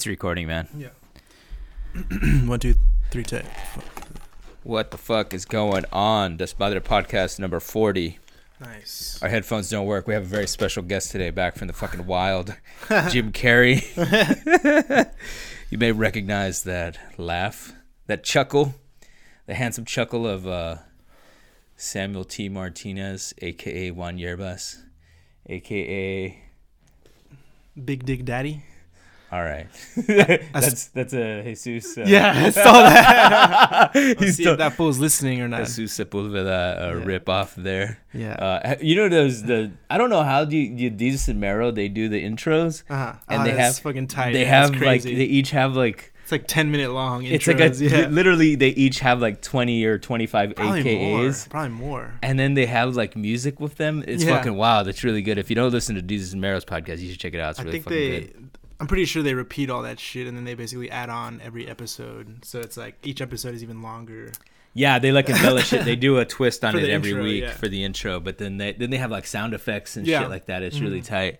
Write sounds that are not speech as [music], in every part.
It's recording, man. Yeah. [clears throat] One, two, three, take. What the fuck is going on? Desmadre podcast number 40. Nice. Our headphones don't work. We have a very special guest today back from the fucking wild, [laughs] Jim Carrey. [laughs] you may recognize that laugh, that chuckle, the handsome chuckle of uh, Samuel T. Martinez, aka Juan Yerbas, aka. Big Dick Daddy. All right, [laughs] that's that's a Jesus. Uh, Yeah, I saw [laughs] that. He's see still- if that fool's listening or not. Jesus Sepulveda uh, Yeah. rip off there. Yeah. Uh, you know those the I don't know how do you, you these and Mero they do the intros uh-huh. and Oh, they that's have fucking tight. they That's have like they each have like it's like ten minute long. Intros. it's like a yeah. literally they each have like 20 or 25 probably more. Probably more. and then they have like music with them it's Yeah. fucking wild it's really good if you don't listen to Jesus and Mero's podcast you should check it out it's I really think fucking they. good I'm pretty sure they repeat all that shit and then they basically add on every episode. So it's like each episode is even longer. yeah they like embellish it they do a [laughs] twist on it every intro, week yeah. for the intro but then they then they have like sound effects and Yeah. shit like that it's really Mhm. tight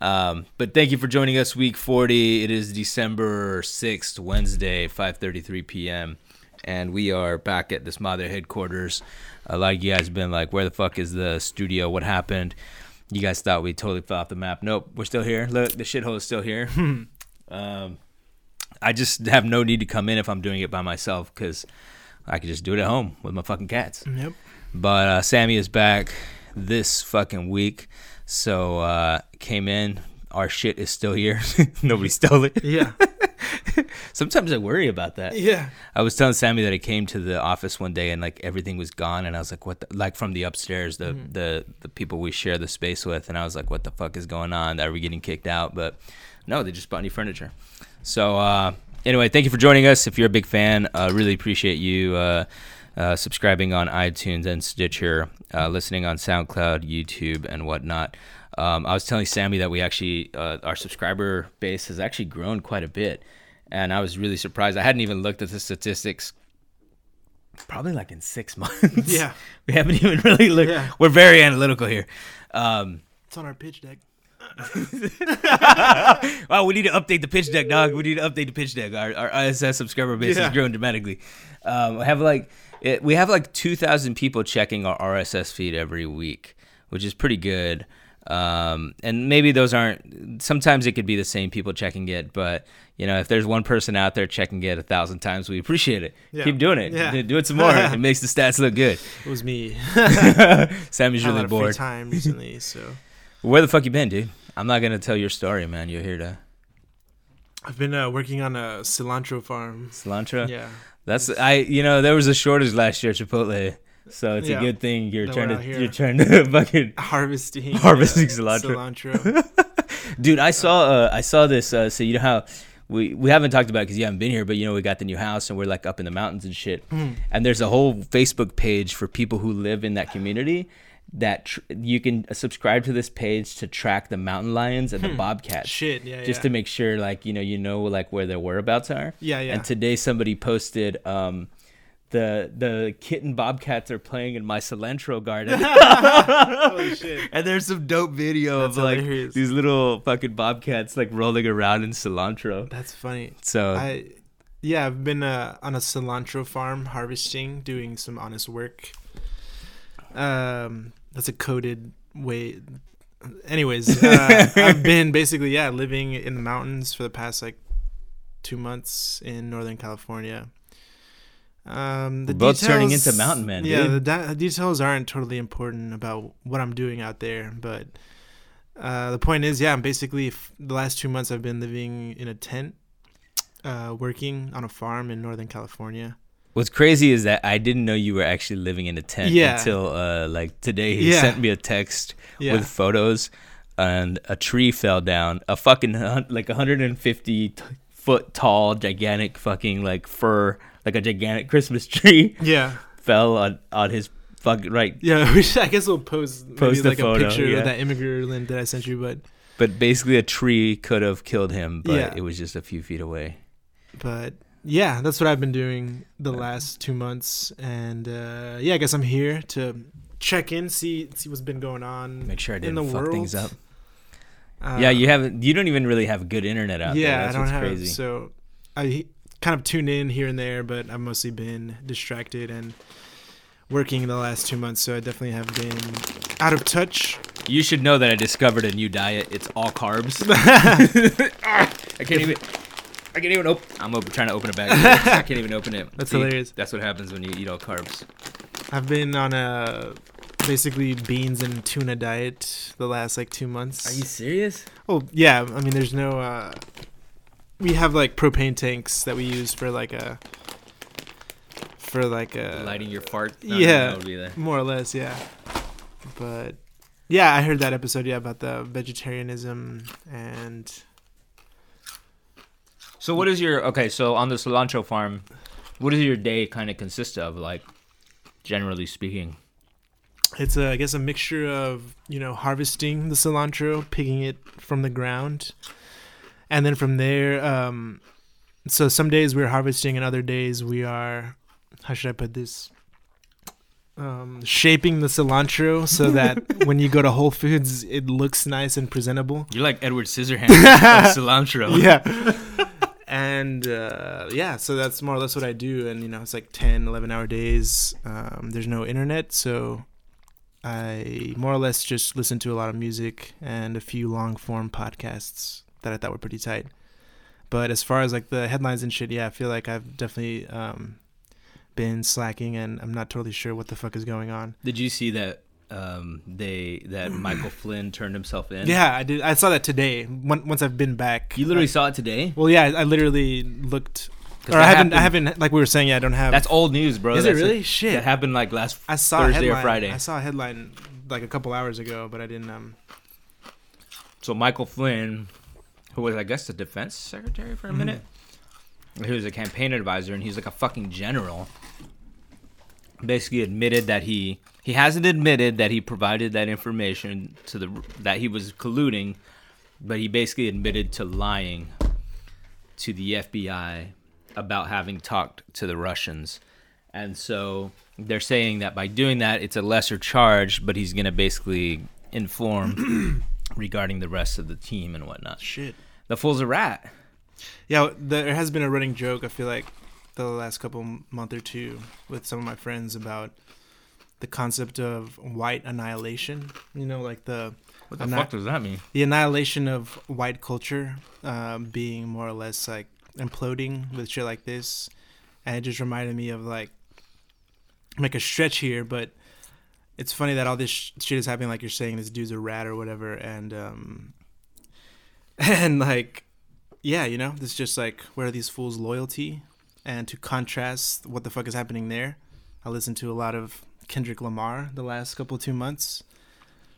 um, but thank you for joining us week 40 it is december 6th wednesday 5.33 p.m and we are back at this mother headquarters a lot of you guys have been like where the fuck is the studio what happened you guys thought we totally fell off the map nope we're still here look the shithole is still here [laughs] um, i just have no need to come in if i'm doing it by myself because i could just do it at home with my fucking cats Yep. but uh, Sammy is back this fucking week. So uh, came in. Our shit is still here. [laughs] Nobody stole it. Yeah. [laughs] [laughs] Sometimes I worry about that. yeah. I was telling Sammy that I came to the office one day and like everything was gone, and I was like, "What?" The, like from the upstairs, the Mhm. the the people we share the space with, and I was like, "What the fuck is going on? Are we getting kicked out?" But no, they just bought new furniture. So uh, anyway, thank you for joining us. If you're a big fan, uh, really appreciate you. Uh, uh, subscribing on iTunes and Stitcher, uh, listening on SoundCloud, YouTube, and whatnot. Um, I was telling Sammy that we actually, uh, our subscriber base has actually grown quite a bit. And I was really surprised. I hadn't even looked at the statistics probably like in six [laughs] months. Yeah. [laughs] we haven't even really looked. Yeah. We're very analytical here. Um, It's on our pitch deck. [laughs] wow, we need to update the pitch deck, dog. We need to update the pitch deck. Our, our ISS subscriber base Yeah. has grown dramatically. Um, I have like it, we have like two thousand people checking our RSS feed every week, which is pretty good. Um, and maybe those aren't. Sometimes it could be the same people checking it, but you know, if there's one person out there checking it a thousand times, we appreciate it. Yeah. Keep doing it. Yeah. Do it some more. [laughs] it makes the stats look good. It was me. [laughs] [laughs] Sammy's really lot of free bored. time recently, so Where the fuck you been, dude? I'm not gonna tell your story, man. You're here to I've been uh, working on a cilantro farm. cilantro. Yeah. That's I. You know, there was a shortage last year at Chipotle, so it's Yeah. a good thing you're trying to you're trying to [laughs] fucking. [laughs] Harvesting. [laughs] Harvesting uh, cilantro. cilantro. Dude, I saw uh, I saw this. Uh, so you know how we we haven't talked about because you haven't been here, but you know we got the new house and we're like up in the mountains and shit. Mm. And there's a whole Facebook page for people who live in that community. That tr- you can subscribe to this page to track the mountain lions and the bobcats, Shit. Yeah. just yeah. to make sure, like you know, you know, like where their whereabouts are. Yeah. Yeah. And today somebody posted um, the the kitten bobcats are playing in my cilantro garden. [laughs] Holy shit. and there's some dope video That's of like hilarious. these little fucking bobcats like rolling around in cilantro. That's funny. So I yeah, I've been uh, on a cilantro farm harvesting, doing some honest work. Um, that's a coded way. Anyways, uh, [laughs] I've been basically yeah living in the mountains for the past like two months in Northern California. Um, the both turning into mountain men, Yeah, dude. the details aren't totally important about what I'm doing out there, but uh, the point is, yeah, I'm basically f- the last two months I've been living in a tent, uh, working on a farm in Northern California. what's crazy is that I didn't know you were actually living in a tent Yeah. until uh, like today. He Yeah. sent me a text Yeah, with photos, and a tree fell down. A fucking like 150 t- foot tall, gigantic fucking like fir, like a gigantic Christmas [laughs] tree yeah, fell on on his fucking right. yeah. [laughs] We should, I guess we'll post, maybe Post like photo, a picture yeah. of that immigrant that I sent you, but But basically, a tree could have killed him, but Yeah. it was just a few feet away. but yeah, that's what I've been doing the last two months, and uh, yeah, I guess I'm here to check in, see see what's been going on. Make sure I didn't fuck things up. Uh, yeah, you haven't. You don't even really have good internet out there. yeah, That's I don't have crazy. so I kind of tune in here and there, but I've mostly been distracted and working the last two months, so I definitely have been out of touch. You should know that I discovered a new diet. It's all carbs. [laughs] [laughs] I can't even. I can't even open. I'm open, trying to open it back. [laughs] I can't even open it. That's hilarious. That's what happens when you eat all carbs. I've been on a basically beans and tuna diet the last like two months. Are you serious? Oh yeah, I mean there's no. uh We have like propane tanks that we use for like a. For like a Lighting your fart. yeah. would be there. more or less, yeah. But yeah, I heard that episode, yeah, about the vegetarianism and So what is your okay? So on the cilantro farm, what does your day kind of consist of? Like, generally speaking. it's a, I guess a mixture of you know harvesting the cilantro, picking it from the ground, and then from there, um, so some days we're harvesting, and other days we are, how should I put this? Um, shaping the cilantro so that [laughs] when you go to Whole Foods, it looks nice and presentable. You're like Edward Scissorhands of [laughs] cilantro. yeah [laughs] and uh, yeah so that's more or less what i do and you know it's like 10 11 hour days um, there's no internet so i more or less just listen to a lot of music and a few long form podcasts that i thought were pretty tight but as far as like the headlines and shit yeah i feel like i've definitely um, been slacking and i'm not totally sure what the fuck is going on Did you see that um, they that [clears throat] Michael Flynn turned himself in? yeah i did i saw that today Once once i've been back You literally saw it today. well yeah i literally looked. or I haven't, I haven't, like we were saying, yeah, I don't have. That's old news, bro. Is it That's really? Shit. That happened like last I saw Thursday headline. or Friday. I saw a headline like a couple hours ago, but I didn't. Um, So Michael Flynn, who was I guess the defense secretary for a Mhm. minute, he was a campaign advisor, and he's like a fucking general. Basically admitted that he he hasn't admitted that he provided that information to the that he was colluding, but he basically admitted to lying to the FBI about having talked to the Russians. And so they're saying that by doing that, it's a lesser charge, but he's going to basically inform [clears throat] regarding the rest of the team and whatnot. shit. The fool's a rat. Yeah, there has been a running joke. I feel like the last couple month or two with some of my friends about the concept of white annihilation. You know, like the What the I'm fuck does that mean? the annihilation of white culture um, being more or less like imploding with shit like this, and it just reminded me of like make a stretch here, but it's funny that all this sh- shit is happening. Like you're saying, this dude's a rat or whatever, and um, [laughs] and like yeah, you know, this just like where are these fools' loyalty, and to contrast what the fuck is happening there. I listened to a lot of Kendrick Lamar the last couple two months.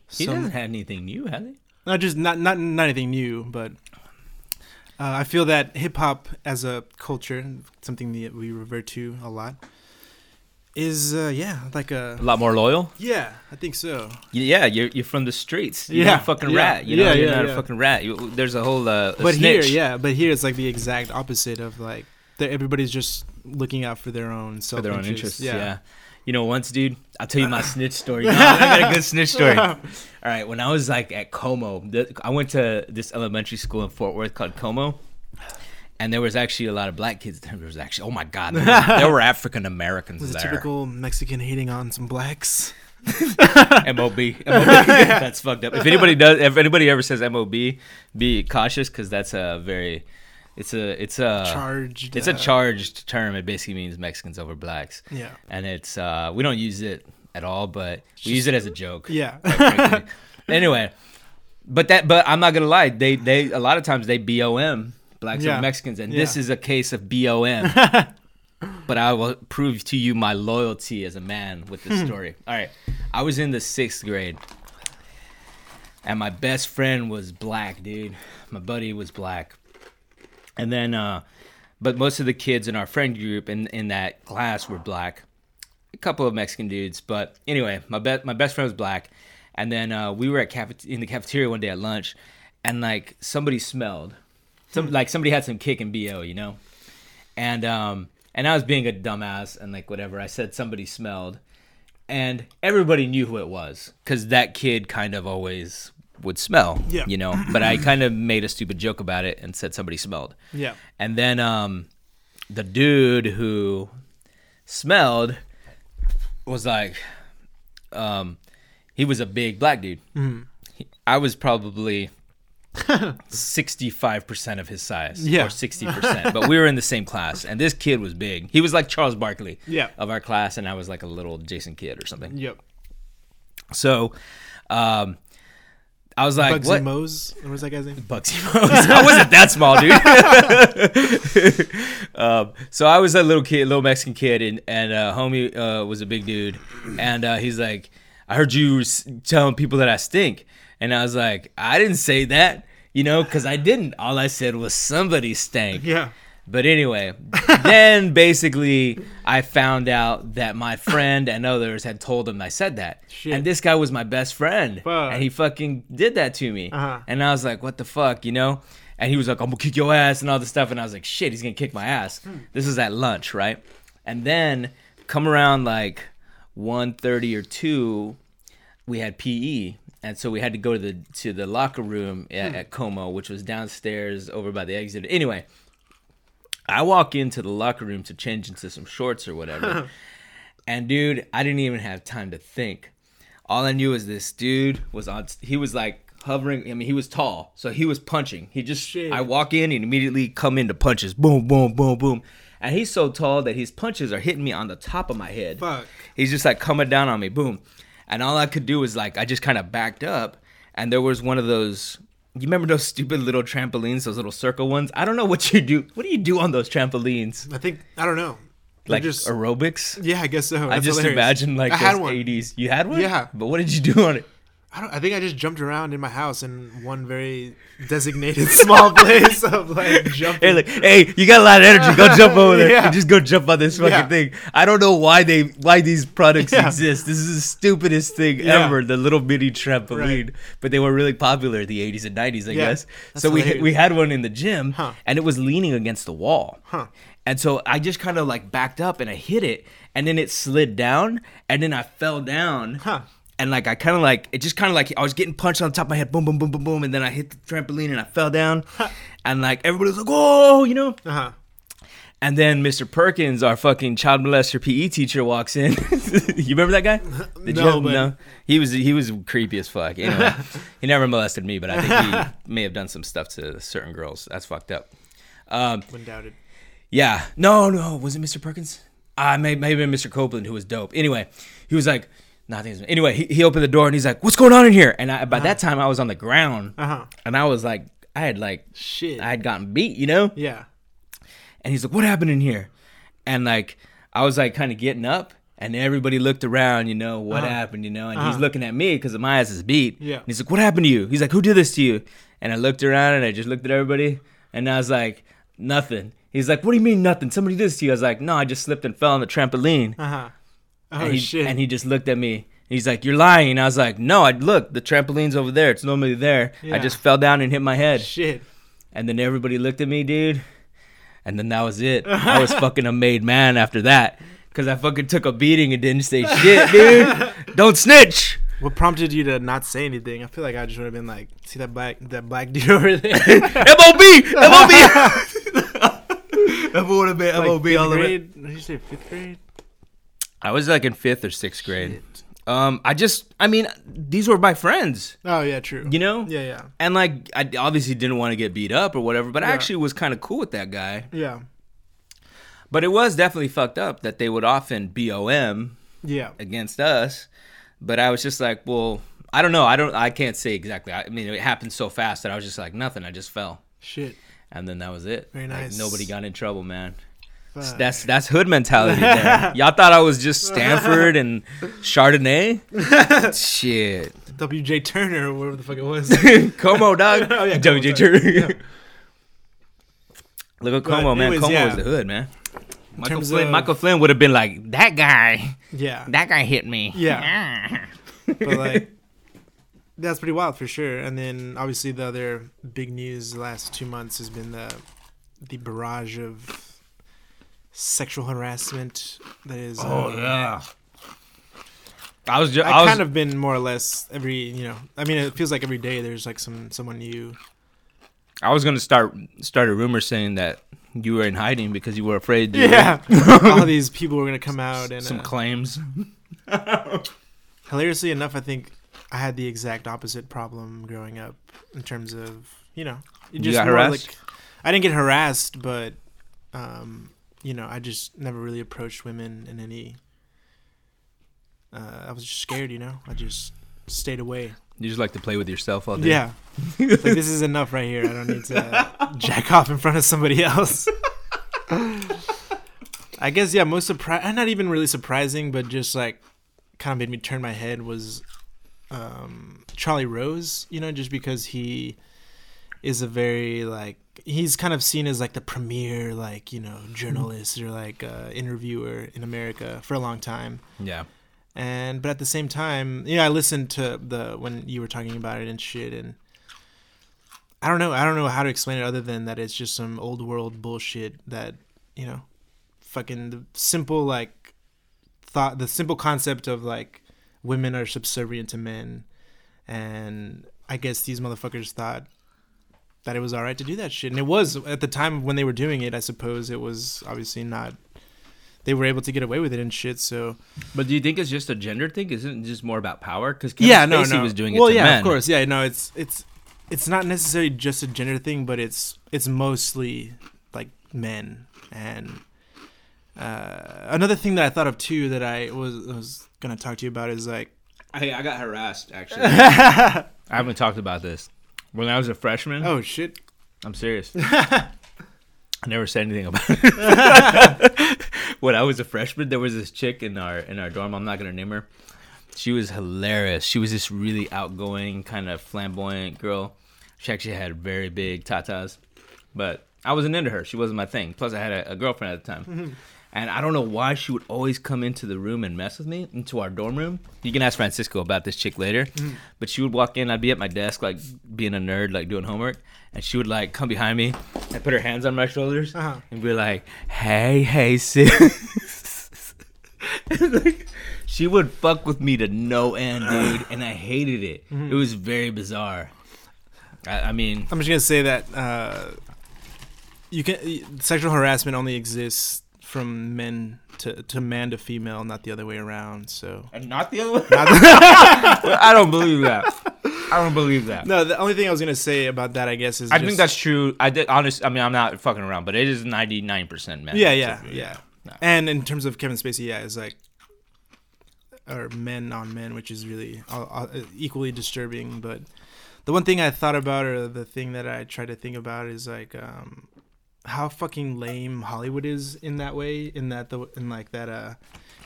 He Some- doesn't have anything new, has he? not just not not not anything new, but uh, I feel that hip hop as a culture, something that we revert to a lot, is uh, yeah like a A lot more loyal. yeah I think so. Yeah, you're you're from the streets. You're Yeah, not a fucking yeah, rat. You know, yeah, you're yeah, not a fucking rat. You, there's a whole uh, a but snitch. here, yeah, but here it's like the exact opposite of like everybody's just looking out for their own self for their own interests. Yeah. You know, once, dude, I'll tell you my snitch story. [laughs] No, I got a good snitch story. All right, when I was like at Como, the, I went to this elementary school in Fort Worth called Como, and there was actually a lot of black kids. There was actually, oh my god, [laughs] there were, there were African Americans there. typical Mexican hating on some blacks. [laughs] MOB. MOB. [laughs] that's fucked up. If anybody does, if anybody ever says MOB, be cautious because that's a very, it's a, it's a, Charged. it's a uh, charged term. It basically means Mexicans over blacks, Yeah. and it's uh, we don't use it at all, but we use it as a joke. Yeah. anyway, but that, but I'm not gonna lie. They, they, a lot of times they BOM blacks Yeah. over Mexicans, and this is a case of BOM. [laughs] but I will prove to you my loyalty as a man with this story. All right, I was in the sixth grade, and my best friend was black, dude. My buddy was black, and then, uh, but most of the kids in our friend group in in that class were black. A couple of Mexican dudes, but anyway, my best my best friend was black, and then uh, we were at cafet- in the cafeteria one day at lunch, and like somebody smelled, some like somebody had some kick and bo, you know, and um and I was being a dumbass and like whatever. I said somebody smelled, and everybody knew who it was because that kid kind of always would smell. Yeah. You know, [clears throat] but I kind of made a stupid joke about it and said somebody smelled. Yeah. And then um, the dude who smelled was like, um, he was a big black dude. Mhm. He- I was probably 65% of his size Yeah. or 60%, but we were in the same class. And this kid was big. He was like Charles Barkley Yeah. of our class, and I was like a little Jason Kidd or something. Yep. So um, I was like, Bugsy what? Mose. What was that guy's name? Bugsy Mose. [laughs] I wasn't that small, dude. [laughs] um, so I was a little kid, little Mexican kid, and and uh, homie uh, was a big dude, and uh, he's like, I heard you telling people that I stink, and I was like, I didn't say that, you know, because I didn't. All I said was somebody stank. Yeah. But anyway, [laughs] then basically I found out that my friend and others had told him I said that. Shit. And this guy was my best friend. Fuck. And he fucking did that to me. Uh-huh. And I was like, what the fuck, you know? And he was like, I'm gonna kick your ass and all this stuff. And I was like, shit, he's gonna kick my ass. Hmm. This is at lunch, right? And then come around like 1.30 or 2, we had PE. And so we had to go to the to the locker room at, Hmm. at Como, which was downstairs over by the exit. Anyway, I walk into the locker room to change into some shorts or whatever. [laughs] and dude, I didn't even have time to think. All I knew was this dude was on he was like hovering, I mean he was tall, so he was punching. He just Shit. I walk in and immediately come into punches. Boom, boom, boom, boom. And he's so tall that his punches are hitting me on the top of my head. Fuck. He's just like coming down on me, boom. And all I could do was like I just kind of backed up, and there was one of those. You remember those stupid little trampolines, those little circle ones? I don't know what you do. What do you do on those trampolines? I think I don't know. Like just aerobics? yeah, I guess so. I just hilarious. imagine like I those had one. 80s. You had one? Yeah. But what did you do on it? I don't. I think I just jumped around in my house in one very designated [laughs] small place of like jumping. Hey, like, hey, you got a lot of energy. Go jump over there. Yeah. Just go jump on this fucking Yeah. thing. I don't know why they why these products Yeah. exist. This is the stupidest thing ever. The little mini trampoline, Right. but they were really popular in the 80s and 90s, I guess. That's So we we had one in the gym, Huh. and it was leaning against the wall. Huh. And so I just kind of like backed up and I hit it, and then it slid down, and then I fell down. Huh. And like I kind of like it, just kind of like I was getting punched on the top of my head, boom, boom, boom, boom, boom, and then I hit the trampoline and I fell down, [laughs] and like everybody was like, "Oh," you know. Uh huh. And then Mr. Perkins, our fucking child molester PE teacher, walks in. [laughs] you remember that guy? [laughs] Did No, you but- no? He was he was creepy as fuck. Anyway, he never molested me, but I think he may have done some stuff to certain girls. That's fucked up. Um, Wouldn't doubt it. yeah. No, no. Was it Mr. Perkins? I may maybe Mr. Copeland who was dope. Anyway, he was like, nothing. Anyway, he, he opened the door and he's like, "What's going on in here?" And I, by that time, I was on the ground, Uh huh. and I was like, I had like, Shit. I had gotten beat, you know. yeah. And he's like, "What happened in here?" And like, I was like, kind of getting up, and everybody looked around, you know, what Uh-huh. happened, you know. And he's Uh-huh. looking at me because my ass is beat. Yeah. And he's like, "What happened to you?" He's like, "Who did this to you?" And I looked around and I just looked at everybody, and I was like, "Nothing." He's like, "What do you mean nothing? Somebody did this to you?" I was like, "No, I just slipped and fell on the trampoline." Uh huh. Oh and he, shit. And he just looked at me. He's like, "You're lying." And I was like, "No, I look. The trampoline's over there. It's normally there. I just fell down and hit my head." shit. And then everybody looked at me, dude. And then that was it. I was fucking a made man after that. Cause I fucking took a beating and didn't say shit, [laughs] dude. Don't snitch. What prompted you to not say anything? I feel like I just would have been like, see that black that black [laughs] dude over there. [laughs] MOB! MOB! That would have been Like MOB all the way. Did you say fifth grade? I was like in fifth or sixth grade. Um, I just, I mean, these were my friends, Oh yeah, true. you know? Yeah, yeah, And like, I obviously didn't want to get beat up or whatever, but I actually was kind of cool with that guy. yeah, But it was definitely fucked up that they would often BOM yeah. against us. But I was just like, well, I don't know. I don't. I can't say exactly. I mean, it happened so fast that I was just like, nothing. I just fell, Shit. and then that was it. Very Like, nice. nobody got in trouble, man. Fuck. That's that's hood mentality. There. [laughs] Y'all thought I was just Stanford and Chardonnay. [laughs] Shit, W.J. Turner, or whatever the fuck it was. [laughs] Como dog. Oh, yeah, WJ. Turner. Look at But Como, man. anyways, Como yeah. was the hood, man. Michael Flynn. of- Michael Flynn would have been like that guy. yeah, That guy hit me. Yeah. but like that's pretty wild for sure. And then obviously the other big news the last two months has been the the barrage of sexual harassment that is. Oh uh, yeah. I was just I, I, was kind of been more or less every you know. I mean, it feels like every day there's like some someone new. I was gonna start start a rumor saying that you were in hiding because you were afraid. To Yeah, [laughs] all these people were gonna come out and some uh, claims. hilariously enough, I think I had the exact opposite problem growing up in terms of you know it You got harassed? Like, I didn't get harassed, but um, you know, I just never really approached women in any. Uh, I was just scared, you know. I just stayed away. You just like to play with yourself all day. Yeah, like this is enough right here. I don't need to [laughs] jack off in front of somebody else. I guess yeah. Most surprise, not even really surprising, but just like kind of made me turn my head was um, Charlie Rose. You know, just because he is a very like he's kind of seen as like the premier like you know journalist or like uh, interviewer in America for a long time Yeah. and but at the same time yeah i listened to the when you were talking about it and shit and i don't know i don't know how to explain it other than that it's just some old world bullshit that you know fucking the simple like thought the simple concept of like women are subservient to men and i guess these motherfuckers thought that it was all right to do that shit and it was at the time when they were doing it i suppose it was obviously not they were able to get away with it and shit so But do you think it's just a gender thing? Isn't it just more about power? Because yeah, no, Spacey no. was doing it well, yeah, men. of course, yeah, no, it's it's it's not necessarily just a gender thing, but it's it's mostly like men. And uh, another thing that I thought of too that I was was gonna talk to you about is like, Hey, I got harassed actually. [laughs] I haven't talked about this. When I was a freshman, oh shit, I'm serious. [laughs] I never said anything about it. [laughs] when I was a freshman, there was this chick in our in our dorm. I'm not gonna name her. She was hilarious. She was this really outgoing, kind of flamboyant girl. She actually had very big tatas, but I wasn't into her. She wasn't my thing. Plus, I had a, a girlfriend at the time. Mm-hmm. And I don't know why she would always come into the room and mess with me, into our dorm room. You can ask Francisco about this chick later. But she would walk in, I'd be at my desk, like being a nerd, like doing homework. And she would like come behind me and put her hands on my shoulders Uh-huh. and be like, hey, hey, sis. [laughs] Like, she would fuck with me to no end, dude. [clears throat] And I hated it. It was very bizarre. I, I mean, I'm just gonna say that uh, you can sexual harassment only exists from men to to man to female, not the other way around. So and not the other way. [laughs] I don't believe that. I don't believe that. no, the only thing I was gonna say about that, I guess, is I just, think that's true. I did honest. I mean, I'm not fucking around, but it is 99 percent men. Yeah, yeah, So, yeah. No. And in terms of Kevin Spacey, yeah, it's like or men on men, which is really uh, uh, equally disturbing. But the one thing I thought about, or the thing that I try to think about, is like um, how fucking lame Hollywood is in that way. In that the in like that uh,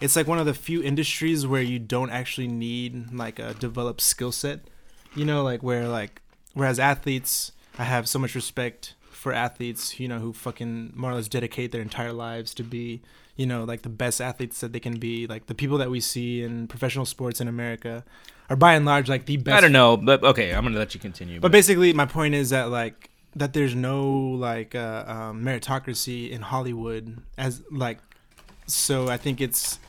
it's like one of the few industries where you don't actually need like a developed skill set. You know, like where like whereas athletes, I have so much respect for athletes, you know, who fucking more or less dedicate their entire lives to be, you know, like the best athletes that they can be. Like the people that we see in professional sports in America are by and large like the best. I don't know, but okay, I'm gonna let you continue. But basically, my point is that like that there's no like uh, um, meritocracy in Hollywood as like, so I think it's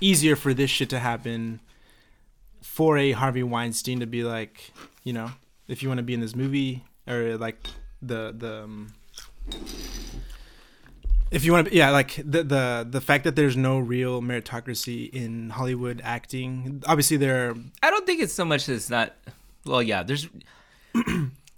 easier for this shit to happen for a Harvey Weinstein to be like, you know, if you want to be in this movie or like the the um, if you want to yeah like the the the fact that there's no real meritocracy in Hollywood acting obviously there are I don't think it's so much that it's not. Well, yeah, there's.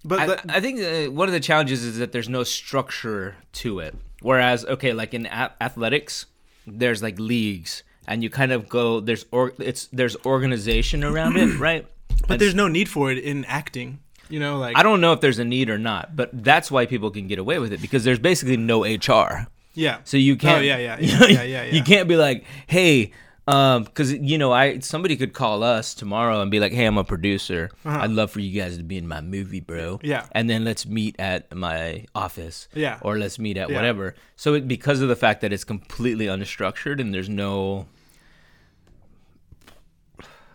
But I, the- I think uh, one of the challenges is that there's no structure to it. Whereas, okay, like in a- athletics, there's like leagues, and you kind of go. There's or it's there's organization around it, [clears throat] right? but there's no need for it in acting you know like I don't know if there's a need or not, but that's why people can get away with it because there's basically no HR. yeah So you can't. Oh, yeah, yeah, yeah, [laughs] yeah, yeah, yeah. You can't be like, hey, um, because you know, I somebody could call us tomorrow and be like, hey, I'm a producer. Uh-huh. I'd love for you guys to be in my movie, bro. Yeah. And then let's meet at my office. Yeah. Or let's meet at Yeah. whatever. So it, because of the fact that it's completely unstructured and there's no.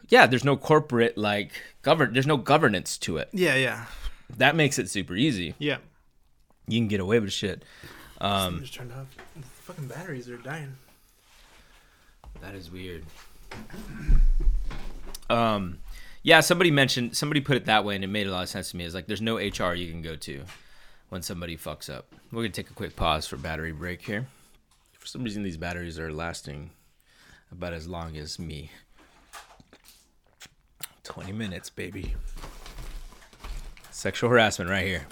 Yeah, there's no corporate like govern. There's no governance to it. yeah yeah That makes it super easy. yeah You can get away with shit. Um, just turned off the fucking batteries are dying That is weird. Um, yeah, somebody mentioned somebody put it that way, and it made a lot of sense to me. It's like there's no HR you can go to when somebody fucks up. We're gonna take a quick pause for battery break here. For some reason, these batteries are lasting about as long as me. Twenty minutes, baby. Sexual harassment right here.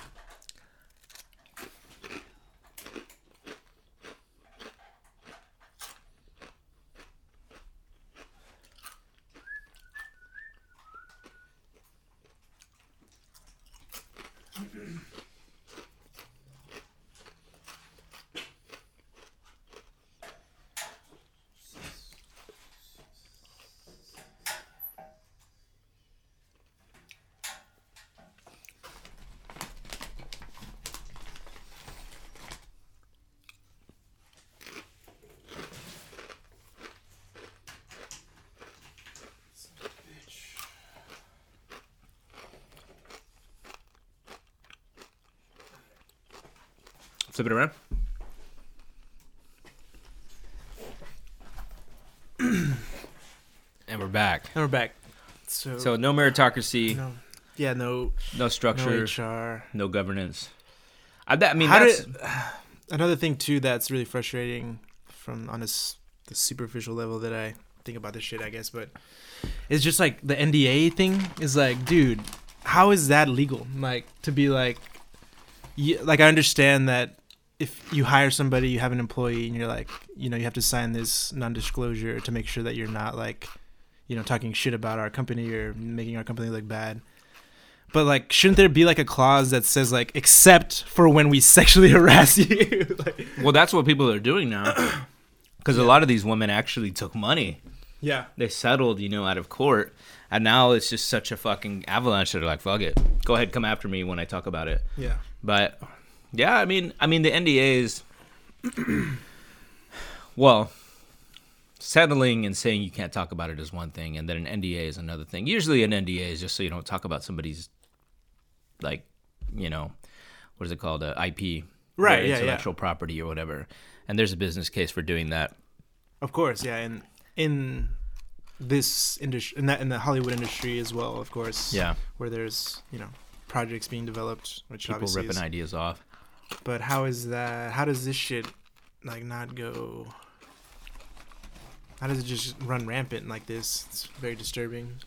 Flip it around. [clears throat] and we're back. And we're back. So, So no meritocracy, no, yeah, no, no structure, no HR. no governance. I, that, I mean, How that's, did, [sighs] another thing too that's really frustrating from on this the superficial level that I think about this shit, I guess, but it's just like the NDA thing is like, dude, how is that legal? Like to be like, you, like I understand that if you hire somebody, you have an employee, and you're like, you know, you have to sign this non-disclosure to make sure that you're not like, you know, talking shit about our company or making our company look bad. But like, shouldn't there be like a clause that says like, except for when we sexually [laughs] harass you? [laughs] like, well, that's what people are doing now. [coughs] Because a lot of these women actually took money. yeah, They settled, you know, out of court. And now it's just such a fucking avalanche that they're like, fuck it. Go ahead, come after me when I talk about it. yeah, But yeah, I mean, I mean the NDAs. [clears throat] well, settling and saying you can't talk about it is one thing, and then an NDA is another thing. Usually, an NDA is just so you don't talk about somebody's, like, you know, what is it called, uh, IP, Right, yeah, yeah. intellectual property or whatever. And there's a business case for doing that. of course, yeah, and in this industry, in that in the Hollywood industry as well, of course, Yeah, where there's you know projects being developed, which people ripping is, ideas off. But how is that? How does this shit like not go? How does it just run rampant like this? It's very disturbing.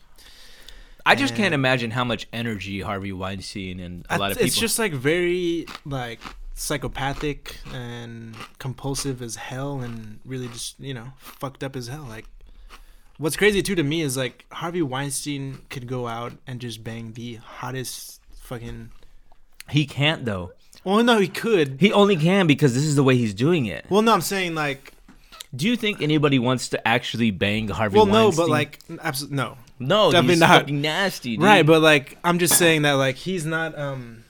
I just can't imagine how much energy Harvey Weinstein and a lot of people. it's just like very like psychopathic and compulsive as hell, and really just you know fucked up as hell. Like, what's crazy too to me is like Harvey Weinstein could go out and just bang the hottest fucking. he can't though. Well, no, he could. He only can because this is the way he's doing it. Well, no, I'm saying like. Do you think anybody wants to actually bang Harvey Well, no, Weinstein? but like, absolutely no. no, definitely he's not. fucking nasty, dude. Right, but like I'm just saying that like he's not um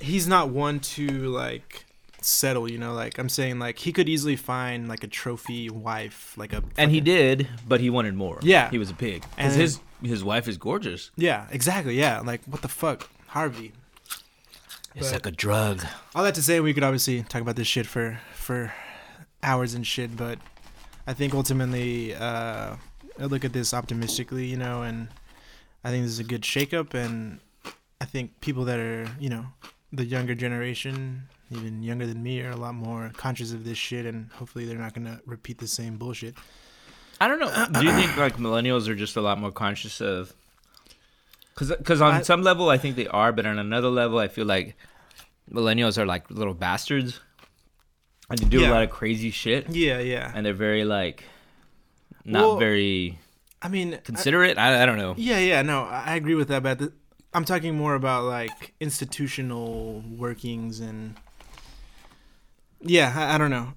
he's not one to like settle, you know, like I'm saying like he could easily find like a trophy wife, like a and he did, but he wanted more. Yeah. he was a pig. And- his his wife is gorgeous. Yeah, exactly. Yeah, like what the fuck? Harvey. It's But- like a drug. All that to say we could obviously talk about this shit for for hours and shit, but I think ultimately uh I look at this optimistically, you know, and I think this is a good shakeup and I think people that are, you know, the younger generation, even younger than me, are a lot more conscious of this shit and hopefully they're not gonna repeat the same bullshit. I don't know. Do you think like millennials are just a lot more conscious of? Because on I- some level I think they are, but on another level I feel like millennials are like little bastards, and they do Yeah. a lot of crazy shit, Yeah, yeah. and they're very like not Well, very I mean, I- considerate. I, I don't know. Yeah, yeah, no, I I agree with that, but the, I'm talking more about like institutional workings and yeah, I, I don't know.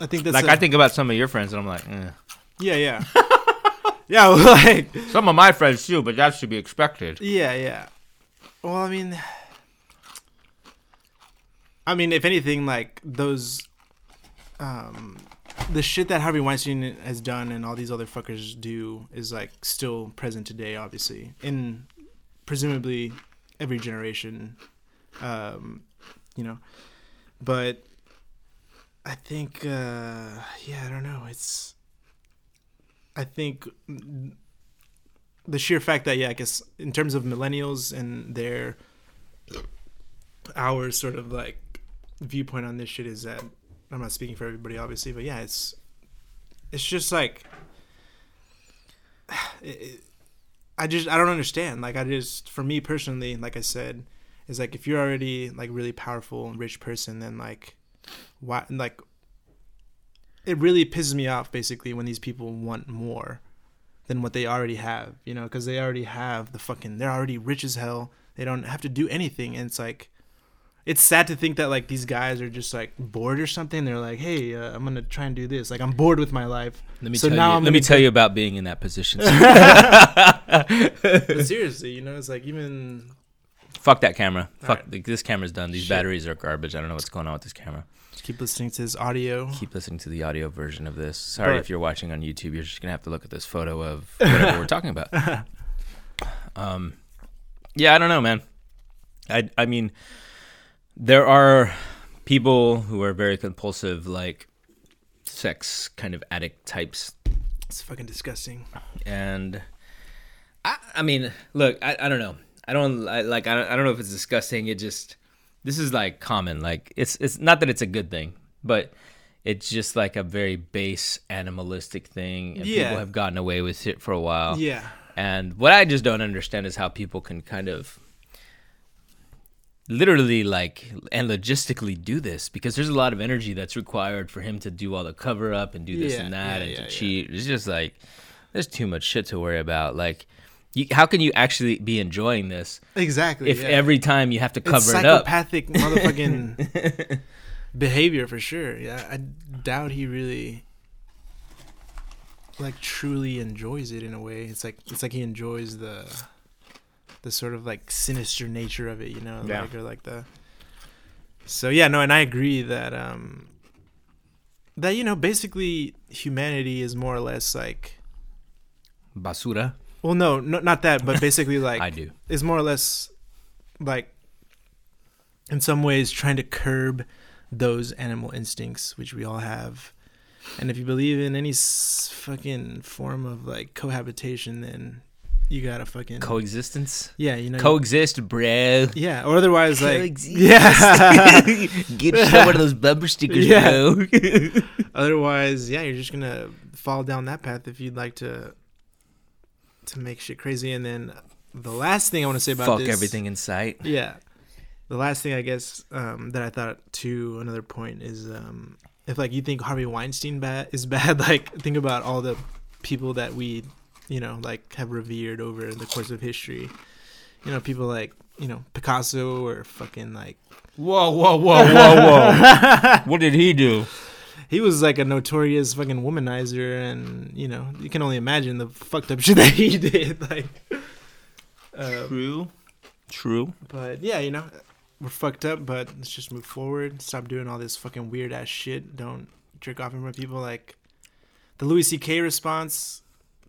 I think that's like a- I think about some of your friends, and I'm like, eh. yeah, yeah, yeah, [laughs] like some of my friends too, but that should be expected. yeah, yeah. Well, I mean, I mean, if anything, like those, um, the shit that Harvey Weinstein has done and all these other fuckers do is like still present today, obviously, in presumably every generation, um, you know. But I think, uh, yeah, I don't know. It's, I think the sheer fact that yeah, I guess in terms of millennials and their our sort of like viewpoint on this shit is that I'm not speaking for everybody obviously, but yeah, it's it's just like [sighs] it, I just I don't understand. Like I just for me personally, like I said, is like if you're already like really powerful and rich person, then like why like it really pisses me off basically when these people want more than what they already have, you know, because they already have the fucking they're already rich as hell. They don't have to do anything, and it's like it's sad to think that like these guys are just like bored or something. They're like, hey, uh, I'm gonna try and do this. Like I'm bored with my life. Let me So tell now you. I'm let me tell you about being in that position. [laughs] [laughs] But seriously, you know, it's like even Fuck that camera. All Fuck right. this camera's done. These Shit. batteries are garbage. I don't know what's going on with this camera. Keep listening to his audio. Keep listening to the audio version of this. Sorry But- if you're watching on YouTube. You're just gonna have to look at this photo of [laughs] whatever we're talking about. [laughs] Um, yeah, I don't know, man. I I mean, there are people who are very compulsive, like sex kind of addict types, It's fucking disgusting. and I I mean, look, I, I don't know. I don't I, like I don't, I don't know if it's disgusting. It just this is like common. Like it's it's not that it's a good thing, but it's just like a very base animalistic thing, and Yeah. people have gotten away with it for a while. Yeah. And what I just don't understand is how people can kind of literally like and logistically do this because there's a lot of energy that's required for him to do all the cover up and do this Yeah, and that yeah, and to cheat. It's just like there's too much shit to worry about. Like you, how can you actually be enjoying this Exactly. if yeah. every time you have to cover it's it up? psychopathic motherfucking [laughs] behavior for sure. Yeah, I doubt he really like truly enjoys it in a way. It's like it's like he enjoys the the sort of like sinister nature of it, you know, Yeah. like or like the. So yeah, no, and I agree that um that you know basically humanity is more or less like Basura. Well no, no not that but [laughs] basically like I do. is more or less like in some ways trying to curb those animal instincts which we all have and if you believe in any s- fucking form of like cohabitation then you gotta fucking Coexistence. yeah you know you- Coexist, bro. yeah or otherwise like Coexist. yeah [laughs] Get one of those bumper stickers, Yeah. bro. [laughs] otherwise yeah you're just gonna fall down that path if you'd like to to make shit crazy and then the last thing i want to say about Fuck this everything in sight. Yeah. The last thing I guess um, that I thought to another point is um, if like you think Harvey Weinstein bad is [laughs] bad, like think about all the people that we, you know, like have revered over the course of history. You know, people like you know Picasso or fucking like Whoa, whoa, whoa, whoa, whoa. [laughs] what did he do? He was like a notorious fucking womanizer, and you know you can only imagine the fucked up [laughs] shit that he did. Like, uh, True. True. But yeah, you know, we're fucked up, but let's just move forward. Stop doing all this fucking weird ass shit. Don't jerk off in front of people. Like the Louis C.K. response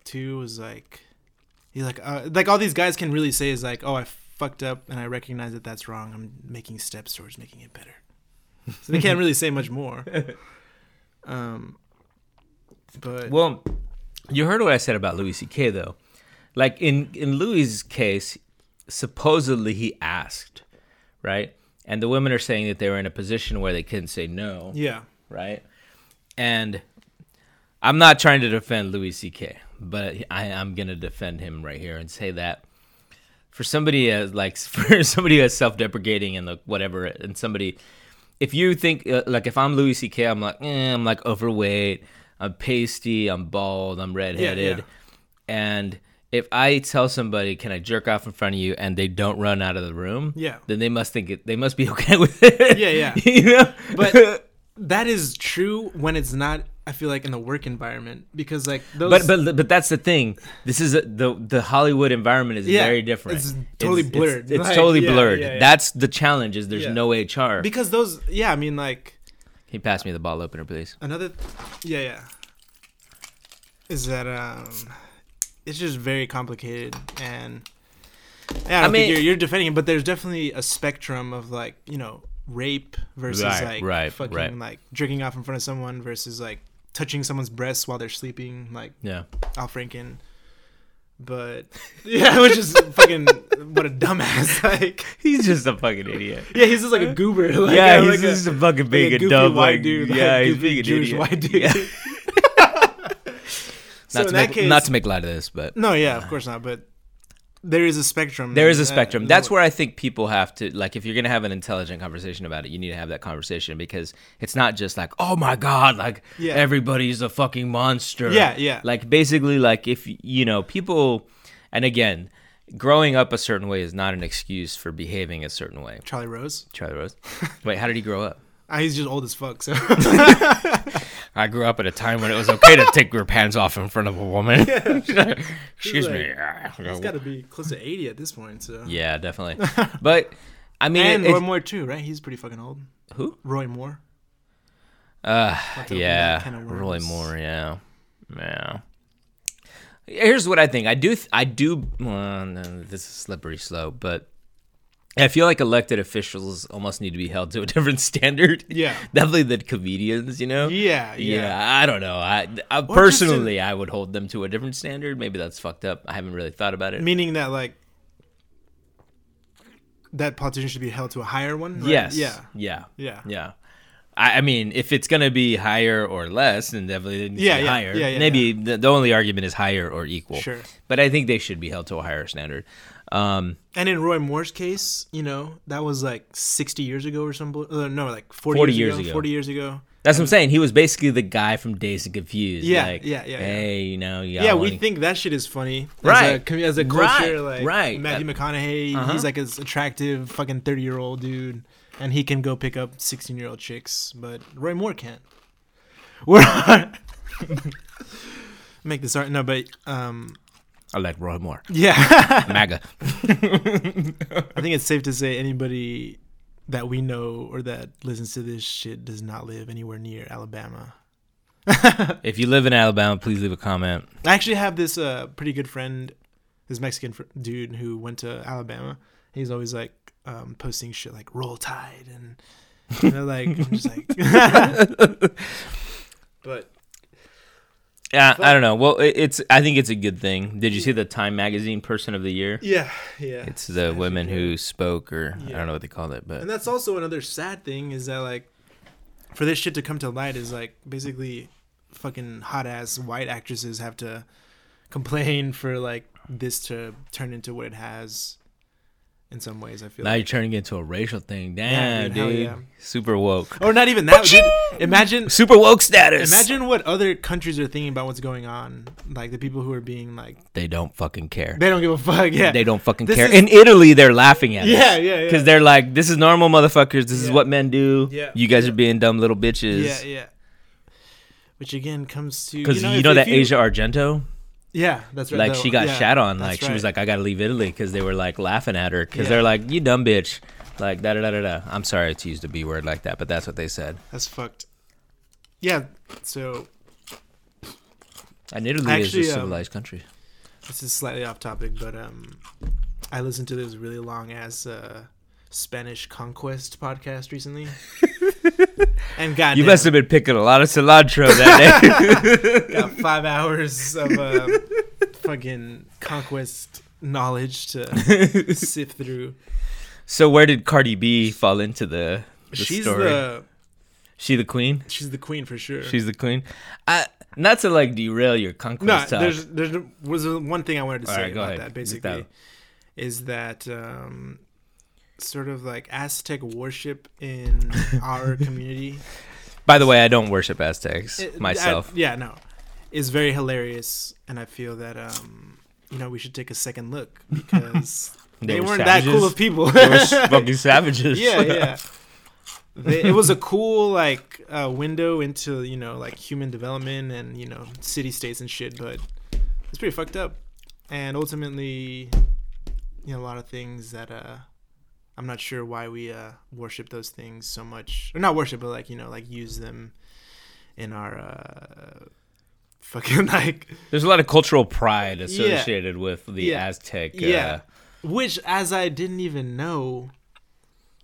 too was like, he like, uh, like all these guys can really say is like, oh, I fucked up and I recognize that that's wrong. I'm making steps towards making it better. So they can't really say much more. [laughs] Um, but Well, you heard what I said about Louis C.K. though. Like in in Louis's case, supposedly he asked, right? And the women are saying that they were in a position where they couldn't say no, yeah, right? And I'm not trying to defend Louis C.K., but I, I'm gonna defend him right here and say that for somebody as like [laughs] for somebody that's self-deprecating and the whatever, and somebody, if you think uh, like if I'm Louis C.K., I'm like, eh, I'm like overweight, I'm pasty, I'm bald, I'm redheaded, yeah. and if I tell somebody, "Can I jerk off in front of you?" and they don't run out of the room, yeah. then they must think it. They must be [laughs] okay with it. Yeah, yeah. [laughs] you know, But [laughs] that is true when it's not. I feel like in the work environment because like those. but but but that's the thing. This is a, the the Hollywood environment is Yeah, very different. it's totally blurred. It's, Like, totally yeah, blurred. yeah. That's the challenge. Is there's no HR. because those. Yeah, I mean like He passed me the ball opener, please? another. Yeah, yeah. Is that um, it's just very complicated and. Yeah, I, I mean- you're, you're defending it, but there's definitely a spectrum of like you know rape versus Right, like right, fucking right. like jerking off in front of someone versus like touching someone's breasts while they're sleeping like Yeah. Al Franken but [laughs] yeah, which is fucking what a dumbass. [laughs] Like He's just a fucking idiot. yeah, he's just like a goober. [laughs] Like, yeah, uh, he's like just a, fucking like being a a, goofy dumb white like, dude. Yeah, like, he's goofy being an Jewish idiot. white dude. Yeah. so not in to that make case, not to make light of this, but no, yeah, of course not. But there is a spectrum. there is a Uh, spectrum. That's where I think people have to like if you're gonna have an intelligent conversation about it, you need to have that conversation because it's not just like, oh my god, like Yeah. everybody's a fucking monster. Yeah, yeah. Like basically, like if you know people, and again, growing up a certain way is not an excuse for behaving a certain way. Charlie Rose. Charlie Rose. Wait, how did he grow up? [laughs] Ah, he's just old as fuck. So [laughs] I grew up at a time when it was okay to take your pants off in front of a woman. [laughs] [laughs] Excuse like- me. he's got to be close to eighty at this point. So Yeah, definitely. [laughs] But I mean, and it- Roy Moore too, right? He's pretty fucking old. who? Roy Moore. Uh, yeah, can of Roy. Moore. Yeah, yeah. Here's what I think. I do. Th- I do. Well, no, this is slippery slope, but I feel like elected officials almost need to be held to a [laughs] different standard. Yeah. definitely than comedians. You know. Yeah, yeah. Yeah, I don't know. I, I just in- personally, I would hold them to a different standard. Maybe that's fucked up. I haven't really thought about it. Meaning that like that politician should be held to a higher one. Right? Yes. Yeah. Yeah. Yeah. Yeah. I, I mean, if it's gonna be higher or less, then definitely Yeah, to be yeah, higher. yeah, yeah, Maybe The, the only argument is higher or equal. Sure. But I think they should be held to a higher standard. Um, And in Roy Moore's case, you know, that was like 60 years ago or something. Uh, no, like 40, 40 years, years ago, ago. 40 years ago. that's what I'm saying. He was basically the guy from Dazed and Confused. Yeah, like, yeah, yeah, yeah. Hey, you know, Yeah, got we think that shit is funny. Right. As a, as a culture, Right, like right. Matthew McConaughey, Uh-huh. he's like this attractive fucking 30 year old dude, and he can go pick up 16 year old chicks, but Roy Moore can't. [laughs] We're [laughs] make this art. No, but um, I like Roy Moore. yeah. [laughs] MAGA. I think it's safe to say anybody that we know or that listens to this shit does not live anywhere near Alabama. [laughs] if you live in Alabama, please leave a comment. I actually have this uh, pretty good friend, this Mexican fr- dude who went to Alabama. He's always like um, posting shit like "Roll Tide" and you know, like I'm just like. [laughs] but Yeah, I don't know. Well, it's. I think it's a good thing. Did you see the Time Magazine Person of the Year? yeah, yeah. It's the women who spoke, or I don't know what they called it, but And that's also another sad thing is that like for this shit to come to light is like basically fucking hot ass white actresses have to complain for like this to turn into what it has in some ways I feel now like. you're turning it into a racial thing. Yeah, Damn, dude, dude. yeah. Super woke. Or not even that. dude. Imagine Super woke status. imagine what other countries are thinking about what's going on. Like the people who are being like they don't fucking care. they don't give a fuck. Yeah. They don't fucking This care. is- In Italy, they're laughing at Yeah, us. yeah, yeah. Because they're like, this is normal, motherfuckers. This is what men do. Yeah. You guys are being dumb little bitches. yeah, yeah. Which again comes to Because you know, if- if that you- Asia Argento, Yeah, that's right. like she got yeah, shat on. Like she was like, I gotta leave Italy because they were like laughing at her because Yeah. they're like, you dumb bitch. Like da da da da da. I'm sorry to use the b word like that, but that's what they said. That's fucked. Yeah. So And Italy Actually, is a um, civilized country. this is slightly off topic, but um, I listened to this really long ass uh, Spanish conquest podcast recently, [laughs] and God, You must have been picking a lot of cilantro that day. [laughs] got five hours of uh, fucking conquest knowledge to [laughs] sift through. so where did Cardi B fall into the, the she's story? the she the queen? she's the queen for sure. She's the queen. I, not to like derail your conquest no, talk. there's there's was one thing I wanted to All say right, about ahead. that basically that. is that um, sort of like Aztec worship in [laughs] our community By the way, I don't worship Aztecs It- myself. I- yeah, no, it's very hilarious, and I feel that um, you know we should take a second look [laughs] because They they, were weren't that cool of people. they were [laughs] fucking savages. yeah, yeah. They, it was a cool like uh, window into you know like human development and you know city states and shit, but it's pretty fucked up. And ultimately, you know, a lot of things that uh, I'm not sure why we uh, worship those things so much, or not worship, but like you know, like use them in our uh, fucking [laughs] like There's a lot of cultural pride associated with the Yeah. Aztec. Yeah. Uh, Which, as I didn't even know,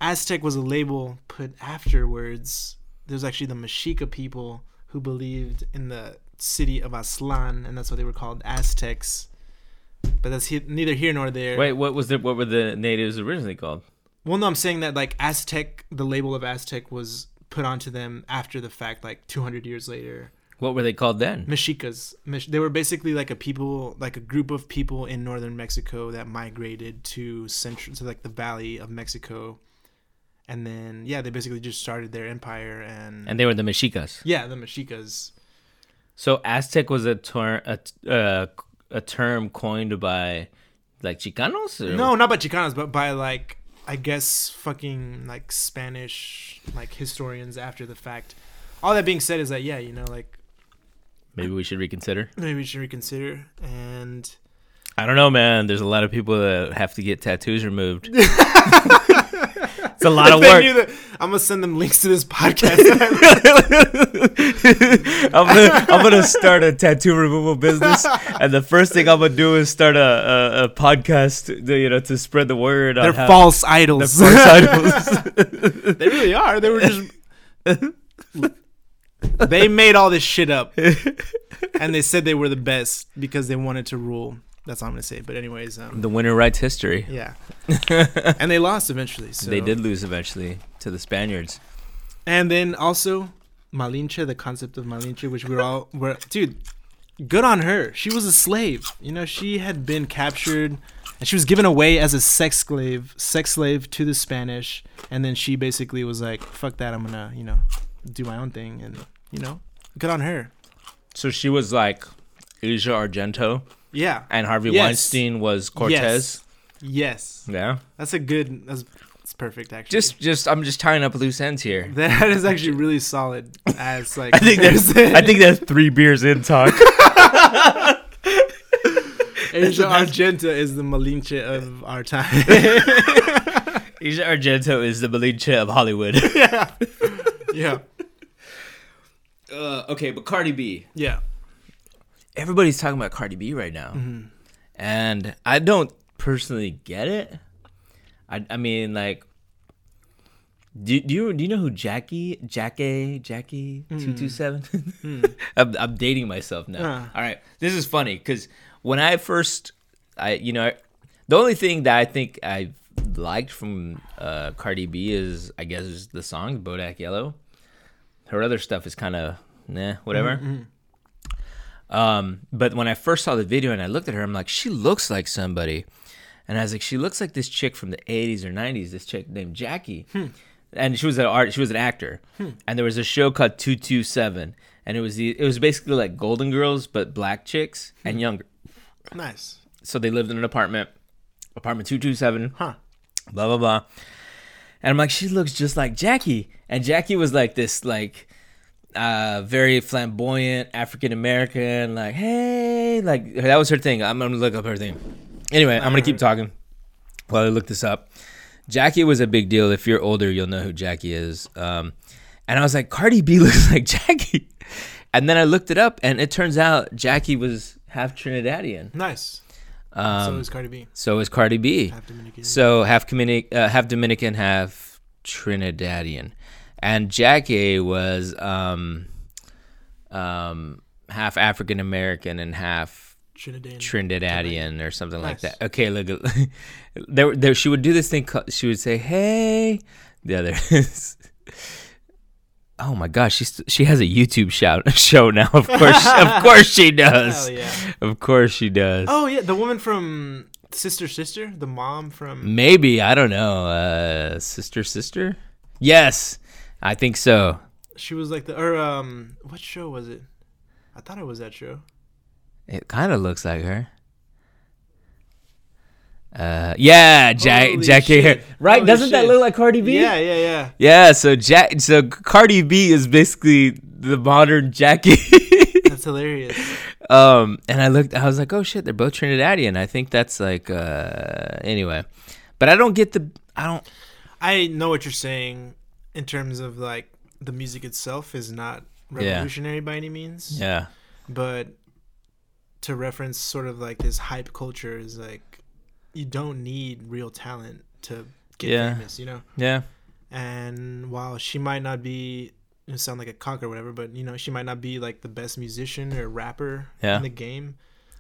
Aztec was a label put afterwards. There's actually the Mexica people who believed in the city of Aztlan, and that's why they were called Aztecs. but that's he- neither here nor there. Wait, what was the what were the natives originally called? Well, no, I'm saying that like Aztec, the label of Aztec was put onto them after the fact, like 200 years later. What were they called then? Mexicas. They were basically like a people, like a group of people in northern Mexico that migrated to central, to like the valley of Mexico, and then yeah, they basically just started their empire and, And they were the Mexicas. yeah, the Mexicas. So Aztec was a term a, uh, a term coined by like Chicanos. Or? No, not by Chicanos, but by like I guess fucking like Spanish like historians after the fact. All that being said is that yeah, you know, like Maybe we should reconsider. maybe we should reconsider and I don't know, man. There's a lot of people that have to get tattoos removed. [laughs] it's a lot of They work. knew that- I'm gonna send them links to this podcast. [laughs] [laughs] I'm gonna I'm gonna start a tattoo removal business, and the first thing I'm gonna do is start a, a, a podcast, to, you know, to spread the word. They're on how- false idols. They're false [laughs] idols. they really are. They were just. they made all this shit up, and they said they were the best because they wanted to rule. That's all I'm gonna say. But anyways, um, the winner writes history. yeah, [laughs] and they lost eventually. So. They did lose eventually to the Spaniards. And then also Malinche, the concept of Malinche, which we're all were dude, good on her. She was a slave. You know, she had been captured and she was given away as a sex slave, sex slave to the Spanish, and then she basically was like, "Fuck that, I'm gonna, you know, do my own thing." And you know, good on her. So she was like Asia Argento, Yeah. and Harvey Yes. Weinstein was Cortez. Yes. Yeah. That's a good. That's, that's perfect. Actually, Just, just, I'm just tying up loose ends here. [laughs] that is actually really solid. As like, I think there's, [laughs] I think that's three beers in talk. [laughs] Asia Argento is the Malinche of our time. Asia Argento is the Malinche of Hollywood. yeah. Yeah. uh, okay, but Cardi B. Yeah. Everybody's talking about Cardi B right now, Mm-hmm. and I don't personally get it. I, I mean, like, do, do you do you know who Jackie Jackie Jackie two two seven? [laughs] I'm I'm dating myself now. Uh. All right, this is funny because when I first, I you know, the only thing that I think I liked from uh, Cardi B is I guess is the song Bodak Yellow. Her other stuff is kind of nah, whatever. Um, but when I first saw the video and I looked at her, I'm like, she looks like somebody. And I was like, she looks like this chick from the 80s or 90s, this chick named Jackie. Hmm. And she was an art, she was an actor. Hmm. And there was a show called 227. And it was the, it was basically like Golden Girls, but black chicks and hmm. younger. Nice. So they lived in an apartment, apartment 227 Huh. blah blah blah. And I'm like, she looks just like Jackie. And Jackie was like this, like, uh, very flamboyant African American, like, hey, like that was her thing. I'm gonna look up her thing. Anyway, I'm gonna keep talking while I look this up. Jackie was a big deal. If you're older, you'll know who Jackie is. Um, and I was like, Cardi B [laughs] looks like Jackie. And then I looked it up, and it turns out Jackie was half Trinidadian. Nice. so Um, is Cardi B. so is Cardi B. Half Dominican. So half Dominic, uh, half Dominican, half Trinidadian, and Jackie was um, um, half African American and half Trinidad. Trinidadian or something like that. Okay, look, [laughs] there, there. She would do this thing. ca- She would say, "Hey," the other. [laughs] oh my gosh, she's she has a YouTube shout [laughs] show now. Of course, of course she does. Yeah. Of course she does. Oh yeah, the woman from Sister Sister, the mom from. Maybe I don't know. Uh, sister, sister. Yes, I think so. She was like the or um, what show was it? I thought it was that show. It kind of looks like her. Uh, yeah, Jack, Holy Jackie. shit. Right? Holy Doesn't that look like Cardi B? Yeah, yeah, yeah. Yeah. So Jack, so Cardi B is basically the modern Jackie. [laughs] That's hilarious. um, and I looked, I was like, oh shit, they're both Trinidadian. I think that's like, uh, anyway, but I don't get the, I don't. I know what you're saying in terms of like the music itself is not Yeah. revolutionary by any means, Yeah. but to reference sort of like this hype culture is like you don't need real talent to get Yeah. famous, you know. Yeah. And while she might not be sound like a cock or whatever, but you know she might not be like the best musician or rapper Yeah. in the game.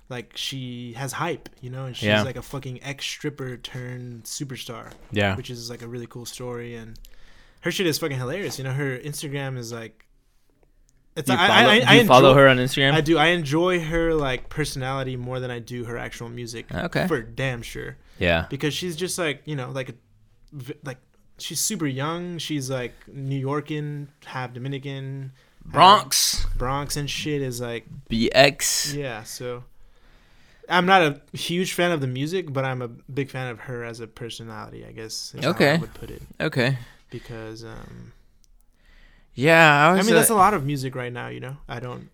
like she has hype, you know, and she's Yeah. like a fucking ex stripper turned superstar, Yeah. which is like a really cool story. And her shit is fucking hilarious. You know, her Instagram is like. It's you I, follow, I, I, you follow her on Instagram? I do. I enjoy her like personality more than I do her actual music. Okay. For damn sure yeah. because she's just like you know like a like she's super young she's like new yorkan half dominican half Bronx. bronx and shit is like BX. yeah so i'm not a huge fan of the music but i'm a big fan of her as a personality i guess Okay. i would put it Okay. Because um Yeah, I i mean uh, that's a lot of music right now you know i don't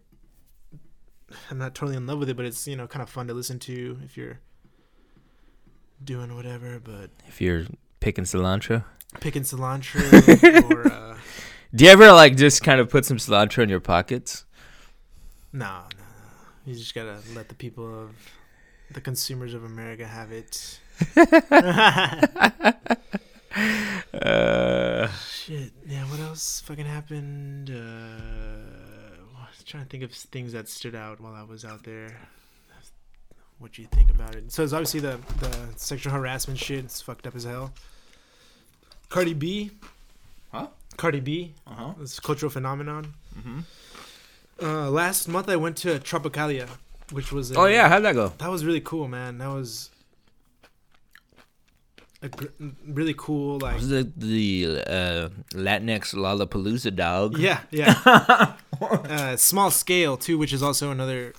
i'm not totally in love with it but it's you know kind of fun to listen to if you're doing whatever but if you're picking cilantro. picking cilantro [laughs] or uh Do you ever like just kind of put some cilantro in your pockets? No, no, no. You just gotta let the people of the consumers of America have it. [laughs] [laughs] Uh, Shit. Yeah. What else fucking happened? Uh, I was trying to think of things that stood out while I was out there. What do you think about it? So it's obviously the the sexual harassment shit. It's fucked up as hell. Cardi B. Huh? Cardi B. uh huh. This cultural phenomenon. Mm-hmm. Uh, last month I went to Tropicalia, which was a- Oh yeah, how'd that go? That was really cool, man. That was a gr- really cool, like Was it the uh, Latinx Lollapalooza dog? yeah, [laughs] yeah. uh, small scale too, which is also another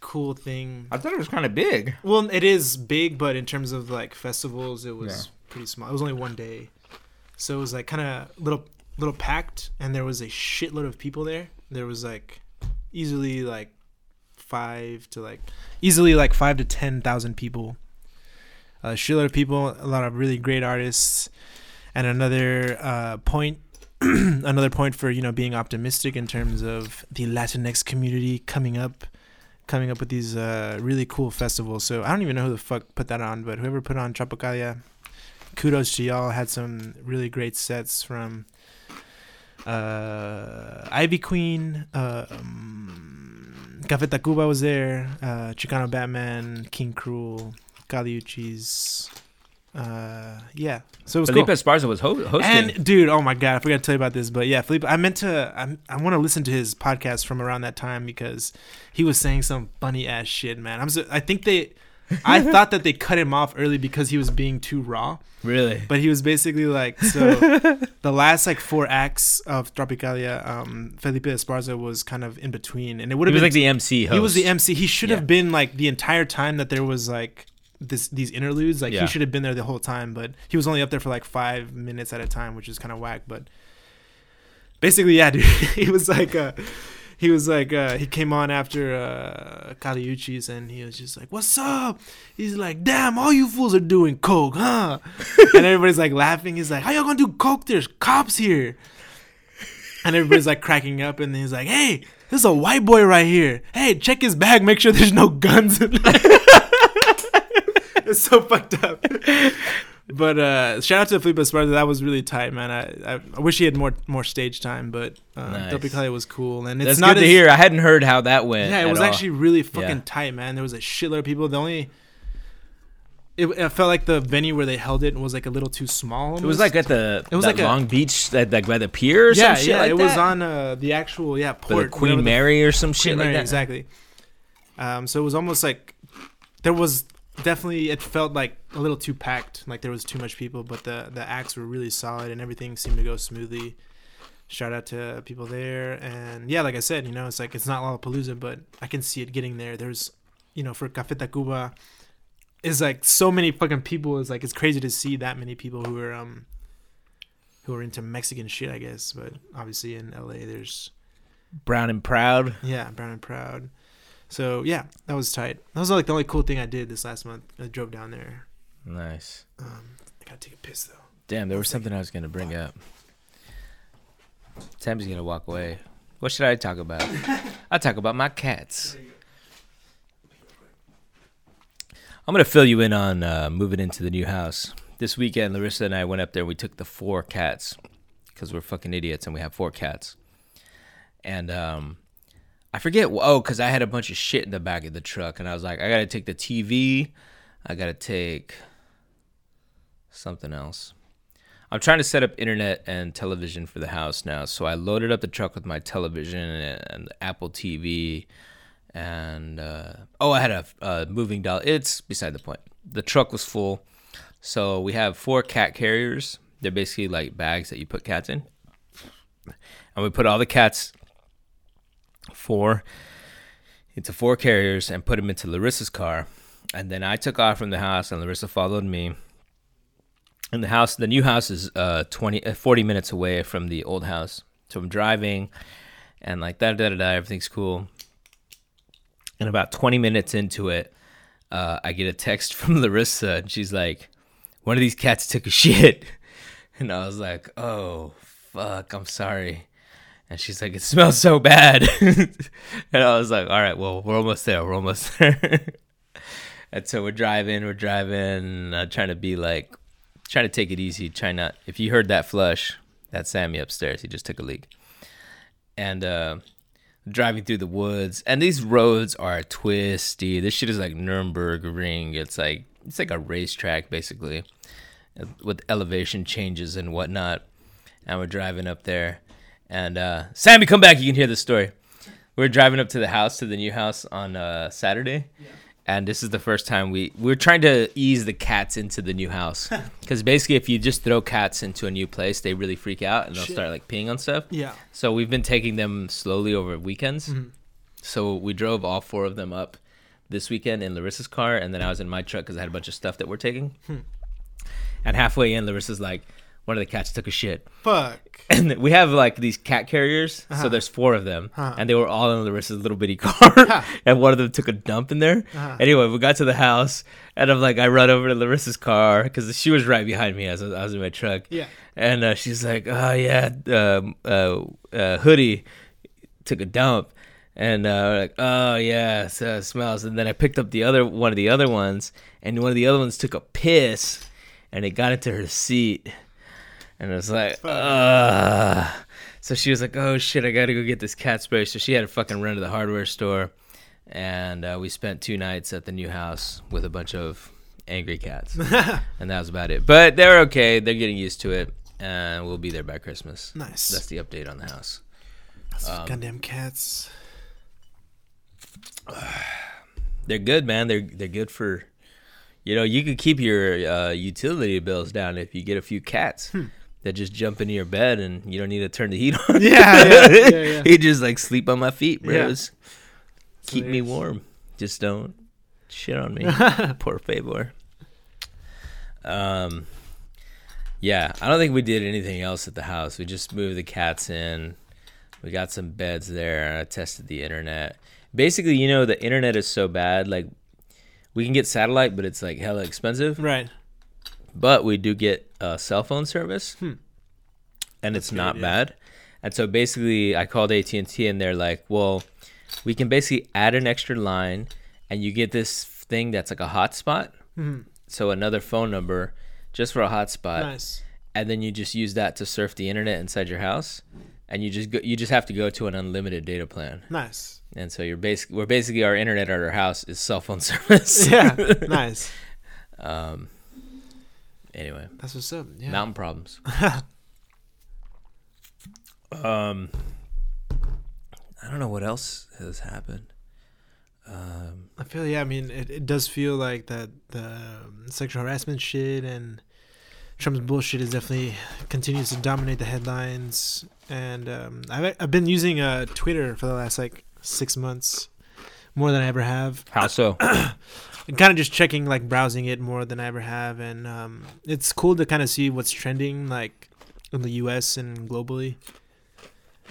cool thing. I thought it was kind of big. Well, it is big, but in terms of like festivals, it was Yeah. pretty small. It was only one day, so it was like kind of little, little packed, and there was a shitload of people there. There was like easily like five to like easily like five to ten thousand people. A shitload of people, a lot of really great artists, and another uh, point. [clears throat] another point for you know being optimistic in terms of the Latinx community coming up, coming up with these uh, really cool festivals. So I don't even know who the fuck put that on, but whoever put on Tropicalia, kudos to y'all. Had some really great sets from uh, Ivy Queen, uh, um, Café Tacuba was there, uh, Chicano Batman, King Cruel, Kali Uchis. Uh, yeah, so it was Felipe cool. Esparza was ho- hosting. And dude, oh my god, I forgot to tell you about this, but yeah, Felipe, I meant to, I, I want to listen to his podcast from around that time because he was saying some funny ass shit, man. I'm so, I think they, I [laughs] thought that they cut him off early because he was being too raw, really? but he was basically like, so [laughs] the last like four acts of Tropicalia, um, Felipe Esparza was kind of in between, and it would have been like the MC host. he was the MC. He should Yeah. have been like the entire time that there was like this these interludes. Like Yeah. he should have been there the whole time, but he was only up there for like five minutes at a time, which is kind of whack. But basically, yeah, [laughs] dude, he was like, uh, he was like, uh, he came on after uh, Kali Uchis, and he was just like, "What's up?" He's like, "Damn, all you fools are doing coke, huh?" and everybody's like laughing. He's like, "How y'all gonna do coke? There's cops here." And everybody's like cracking up, and he's like, "Hey, this is a white boy right here. Hey, check his bag. Make sure there's no guns in there." [laughs] [laughs] it's so fucked up. [laughs] But uh, shout out to Felipe Esparza. That was really tight, man. I, I, I wish he had more more stage time, but uh, Nice. Tropicalia was cool, and it's That's not good to hear. I hadn't heard how that went. Yeah, it at was all. actually really fucking Yeah. tight, man. There was a shitload of people. The only it, it felt like the venue where they held it was like a little too small. It was like at the It was that like a- Long Beach, that like by the pier or yeah, some shit yeah. like it was on uh, the actual yeah port the Queen whatever the Mary or some shit Queen like that. exactly. Um, so it was almost like there was definitely it felt like a little too packed, like there was too much people, but the the acts were really solid and everything seemed to go smoothly. Shout out to people there, and yeah, like I said, you know, it's like it's not Lollapalooza, but I can see it getting there. There's, you know, for Café Tacuba, is like so many fucking people. It's like it's crazy to see that many people who are um who are into Mexican shit, I guess. But obviously in LA, there's Brown and proud. yeah, Brown and Proud. So yeah, that was tight. That was like the only cool thing I did this last month. I drove down there. Nice. Um, I gotta take a piss though. Damn, there was something I was gonna bring up. Tammy's gonna walk away. What should I talk about? [laughs] I'll talk about my cats. I'm gonna fill you in on uh, moving into the new house. This weekend, Larissa and I went up there. We took the four cats because we're fucking idiots and we have four cats. And um, I forget. Oh, because I had a bunch of shit in the back of the truck, and I was like, I gotta take the TV. I gotta take something else. I'm trying to set up internet and television for the house now, so I loaded up the truck with my television and, and Apple TV, and uh, oh, I had a, a moving doll. It's beside the point. The truck was full, so we have four cat carriers. They're basically like bags that you put cats in, and we put all the cats four into four carriers and put them into Larissa's car. And then I took off from the house, and Larissa followed me. And the house, the new house is uh 20, uh, 40 minutes away from the old house. So I'm driving, and like da da da da, everything's cool. And about 20 minutes into it, uh, I get a text [laughs] from Larissa, and she's like, "One of these cats took a [laughs] shit," and I was like, "Oh fuck, I'm sorry." And she's like, "It smells so bad," [laughs] and I was like, "All right, well, we're almost there. We're almost [laughs] there." and so we're driving, we're driving, uh, trying to be like, trying to take it easy, try not. If you heard that flush, that's Sammy upstairs. He just took a leak, and uh, driving through the woods, and these roads are twisty. This shit is like Nürburgring. It's like it's like a racetrack basically, with elevation changes and whatnot. And we're driving up there and uh, Sammy, come back. You can hear the story. We are driving up to the house, to the new house on uh, Saturday. Yeah. And this is the first time we we're trying to ease the cats into the new house [laughs] because basically, if you just throw cats into a new place, they really freak out and they'll Shit. start like peeing on stuff. Yeah. So we've been taking them slowly over weekends. Mm-hmm. So we drove all four of them up this weekend in Larissa's car, and then I was in my truck because I had a bunch of stuff that we're taking. Hmm. And halfway in, Larissa's like, one of the cats took a shit. Fuck. And we have like these cat carriers, uh-huh. so there's four of them, uh-huh. and they were all in Larissa's little bitty [laughs] car, and one of them took a dump in there. Uh-huh. Anyway, we got to the house, and I'm like, I run over to Larissa's car because she was right behind me as I was in my truck. Yeah. And uh, she's like, Oh yeah, um, uh, uh, hoodie took a dump, and uh, like, oh yeah, so it smells. And then I picked up the other one of the other ones, and one of the other ones took a piss, and it got into her seat and it was like, uh so she was like, "Oh shit, I gotta go get this cat spray." So she had to fucking run to the hardware store, and uh, we spent two nights at the new house with a bunch of angry cats, [laughs] and that was about it. But they're okay; they're getting used to it, and we'll be there by Christmas. Nice. That's the update on the house. Um, goddamn cats. [sighs] They're good, man. They're they're good for, you know, you could keep your uh, utility bills down if you get a few cats. Hmm that just jump into your bed and you don't need to turn the heat [laughs] on. Yeah, yeah, yeah. yeah. [laughs] he just like sleep on my feet, bros. Yeah. Keep me warm. Just don't shit on me. [laughs] Poor Favor. Um, yeah, I don't think we did anything else at the house. We just moved the cats in. We got some beds there. I tested the internet. Basically, you know, the internet is so bad. Like, we can get satellite, but it's like hella expensive. Right but we do get a cell phone service, hmm. and That's it's not bad. And so basically, I called AT and T, and they're like, "Well, we can basically add an extra line, and you get this thing that's like a hotspot. Mm-hmm. So another phone number just for a hotspot. Nice. And then you just use that to surf the internet inside your house, and you just go, you just have to go to an unlimited data plan. Nice. And so you're basically we're basically our internet at our house is cell phone [laughs] service. yeah. Nice. [laughs] um, Anyway, that's what's up. Yeah. Mountain problems. [laughs] um, I don't know what else has happened. Um, I feel yeah. I mean, it, it does feel like that the um, sexual harassment shit and Trump's bullshit is definitely continues to dominate the headlines. And um, I've I've been using uh, Twitter for the last like six months, more than I ever have. How so? [clears throat] kind of just checking like browsing it more than I ever have, and um, it's cool to kind of see what's trending like in the U.S. and globally.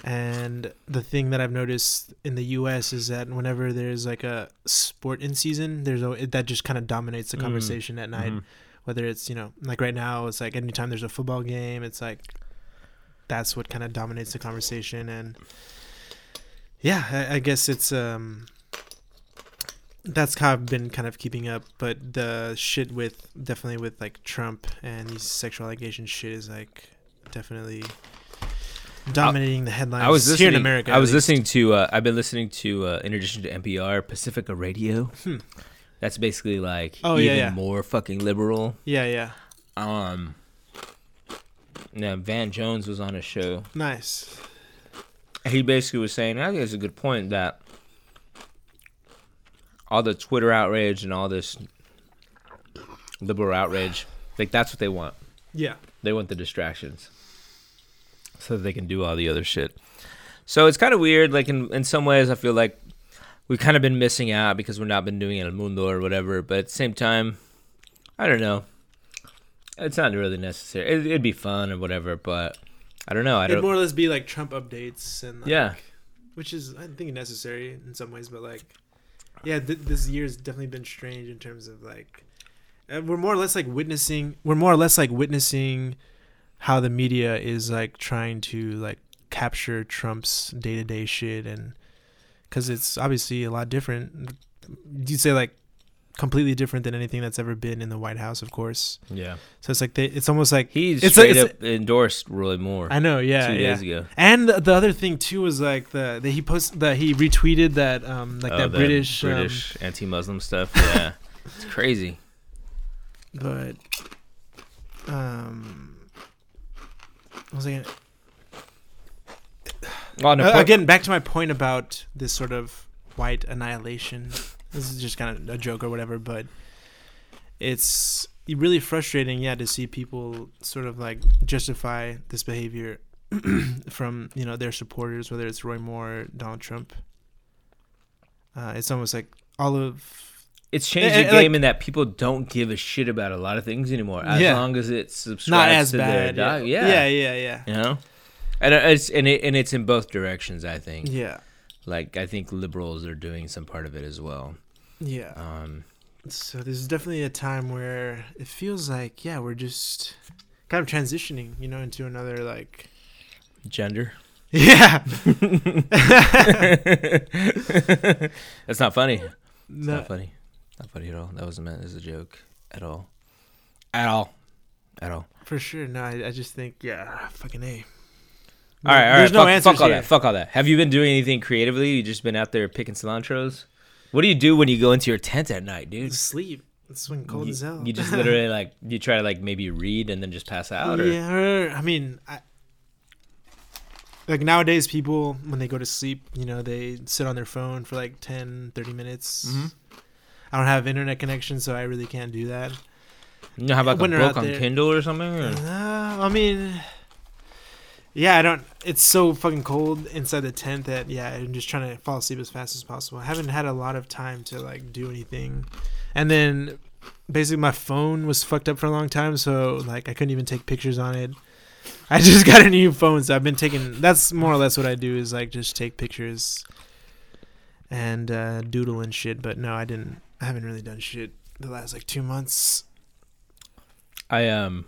And the thing that I've noticed in the U.S. is that whenever there's like a sport in season, there's a, that just kind of dominates the mm. conversation mm. at night. Mm-hmm. Whether it's you know like right now, it's like anytime there's a football game, it's like that's what kind of dominates the conversation. And yeah, I, I guess it's um that's how I've been kind of keeping up. But the shit with definitely with like Trump and these sexual allegation shit is like definitely dominating the headlines I was here in America. I was least. listening to. Uh, I've been listening to, uh, in addition to NPR, Pacifica Radio. Hmm. That's basically like Oh, yeah, even yeah. more fucking liberal. Yeah, yeah. Um, Now Van Jones was on a show. Nice. He basically was saying, I think it's a good point that all the Twitter outrage and all this liberal outrage, like that's what they want. Yeah. They want the distractions so that they can do all the other shit. So it's kind of weird. Like in in some ways, I feel like we've kind of been missing out because we've not been doing it El Mundo or whatever. But at the same time, I don't know. It's not really necessary. It, it'd be fun or whatever, but I don't know. I It'd don't. more or less be like Trump updates and like, Yeah. which is I think necessary in some ways, but like, yeah, th- this has definitely been strange in terms of like, uh, we're more or less like witnessing. We're more or less like witnessing how the media is like trying to like capture Trump's day to day shit, and because it's obviously a lot different. You'd say like completely different than anything that's ever been in the White House, of course. Yeah. So it's like they, it's almost like He's It's a- straight up endorsed Roy Moore I know, yeah, two yeah. days ago. And the, the other thing too was like the, the he post that he retweeted that um like Oh, that the British, um, British anti-Muslim stuff. Yeah, it's crazy. but um was I gonna, Well, no, Uh, again back to my point about this sort of white annihilation. This is just kind of a joke or whatever, but it's really frustrating, yeah, to see people sort of like justify this behavior [clears throat] from you know their supporters, whether it's Roy Moore, or Donald Trump. Uh, it's almost like all of It's changed Eh, the eh, like- game in that people don't give a shit about a lot of things anymore, as Yeah. long as it subscribes not as to bad. their Yeah. yeah, yeah, yeah, yeah, you know, and uh, it's and it and it's in both directions. I think. yeah, Like I think liberals are doing some part of it as well. Yeah. Um, So this is definitely a time where it feels like yeah, we're just kind of transitioning, you know, into another like gender. yeah. [laughs] [laughs] That's not funny. It's No, not funny. Not funny at all. That wasn't meant as a joke at all. At all. At all. for sure. No, I, I just think yeah, fucking a. All right, all right. There's no fuck, answers fuck all here. that. Fuck all that. Have you been doing anything creatively? You just been out there picking cilantros? What do you do when you go into your tent at night, dude? Sleep. It's when cold you, as hell. you just [laughs] literally like you try to like maybe read and then just pass out, or Yeah, or, I mean, I, like nowadays, people when they go to sleep, you know, they sit on their phone for like 10, 30 minutes. Mhm. I don't have internet connection, so I really can't do that. you know, have like a book on there- Kindle or something? Or? Uh, I mean, yeah, I don't. It's so fucking cold inside the tent that yeah, I'm just trying to fall asleep as fast as possible. I haven't had a lot of time to like do anything, and then basically my phone was fucked up for a long time, so like I couldn't even take pictures on it. I [laughs] just got a new phone, so I've been taking. That's more or less what I do is like just take pictures and uh, doodle and shit. But no, I didn't. I haven't really done shit the last like two months. I um,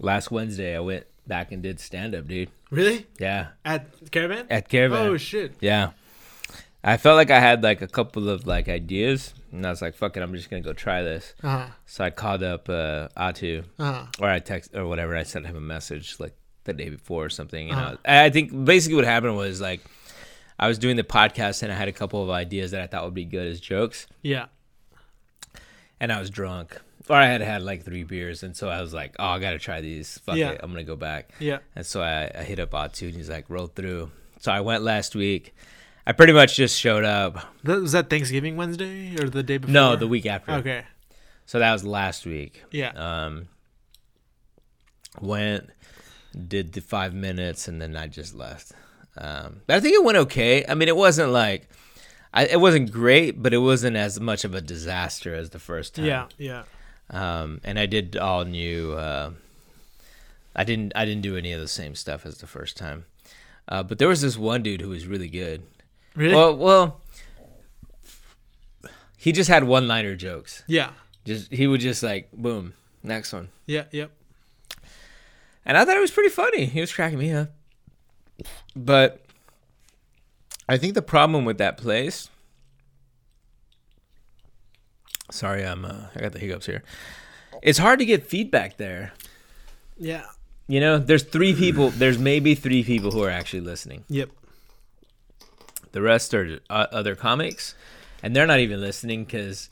last Wednesday I went back and did stand up, dude. Really? Yeah, At Caravan? at Caravan. Oh shit. Yeah. I felt like I had like a couple of like ideas, and I was like, "Fuck it, I'm just gonna go try this." Uh huh. So I called up uh, Atu, Uh huh. or I text or whatever. I sent him a message like the day before or something. And I, Uh-huh. was- I think basically what happened was like I was doing the podcast and I had a couple of ideas that I thought would be good as jokes, Yeah. and I was drunk, or I had had like three beers, and so I was like, "Oh, I gotta try these. Fuck Yeah. it, I'm gonna go back." Yeah. And so I, I hit up Atu, and he's like, "Roll through." So I went last week. I pretty much just showed up. That, was that Thanksgiving Wednesday or the day before? No, the week after. Okay. So that was last week. Yeah. Um, went, did the five minutes, and then I just left. Um, but I think it went okay. I mean, it wasn't like, I, it wasn't great, but it wasn't as much of a disaster as the first time. Yeah. Yeah. Um, and I did all new. Uh, I didn't. I didn't do any of the same stuff as the first time. Uh, but there was this one dude who was really good. Really? Well, well, he just had one-liner jokes. yeah. Just he would just like boom, next one. Yeah. Yep. And I thought it was pretty funny. He was cracking me up. But I think the problem with that place. Sorry, I'm uh, I got the hiccups here. It's hard to get feedback there. Yeah. you know, there's three people. There's maybe three people who are actually listening. Yep. The rest are uh, other comics, and they're not even listening because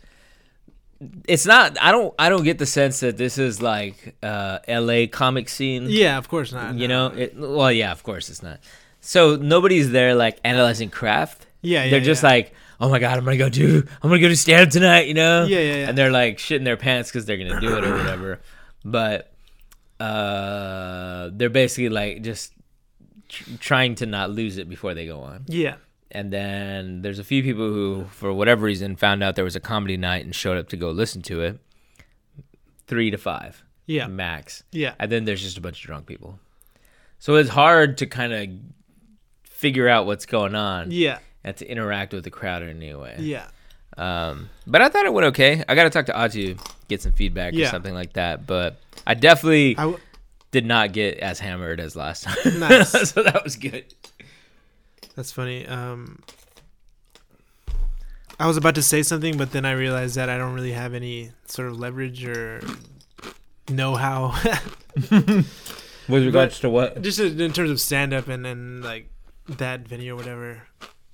it's not. I don't. I don't get the sense that this is like uh, L.A. comic scene. Yeah, of course not. You no. know. It, well, yeah, of course it's not. So nobody's there like analyzing craft. Yeah, yeah. they're just yeah. like, oh my god, I'm gonna go do. I'm gonna go do stand up tonight. You know. Yeah, yeah, yeah. And they're like shitting their pants because they're gonna do it or whatever. But uh, they're basically like just tr- trying to not lose it before they go on. Yeah. And then there's a few people who, for whatever reason, found out there was a comedy night and showed up to go listen to it. Three to five Yeah. max. Yeah. And then there's just a bunch of drunk people. So it's hard to kind of figure out what's going on Yeah. And to interact with the crowd in any way. Yeah. Um, but I thought it went okay. I got to talk to Atu, get some feedback or something like that. But I definitely I w- did not get as hammered as last time. [laughs] Nice. [laughs] so that was good. That's funny. Um, I was about to say something, but then I realized that I don't really have any sort of leverage or know-how, [laughs] With regards to what? just in terms of stand-up and and like that venue or whatever.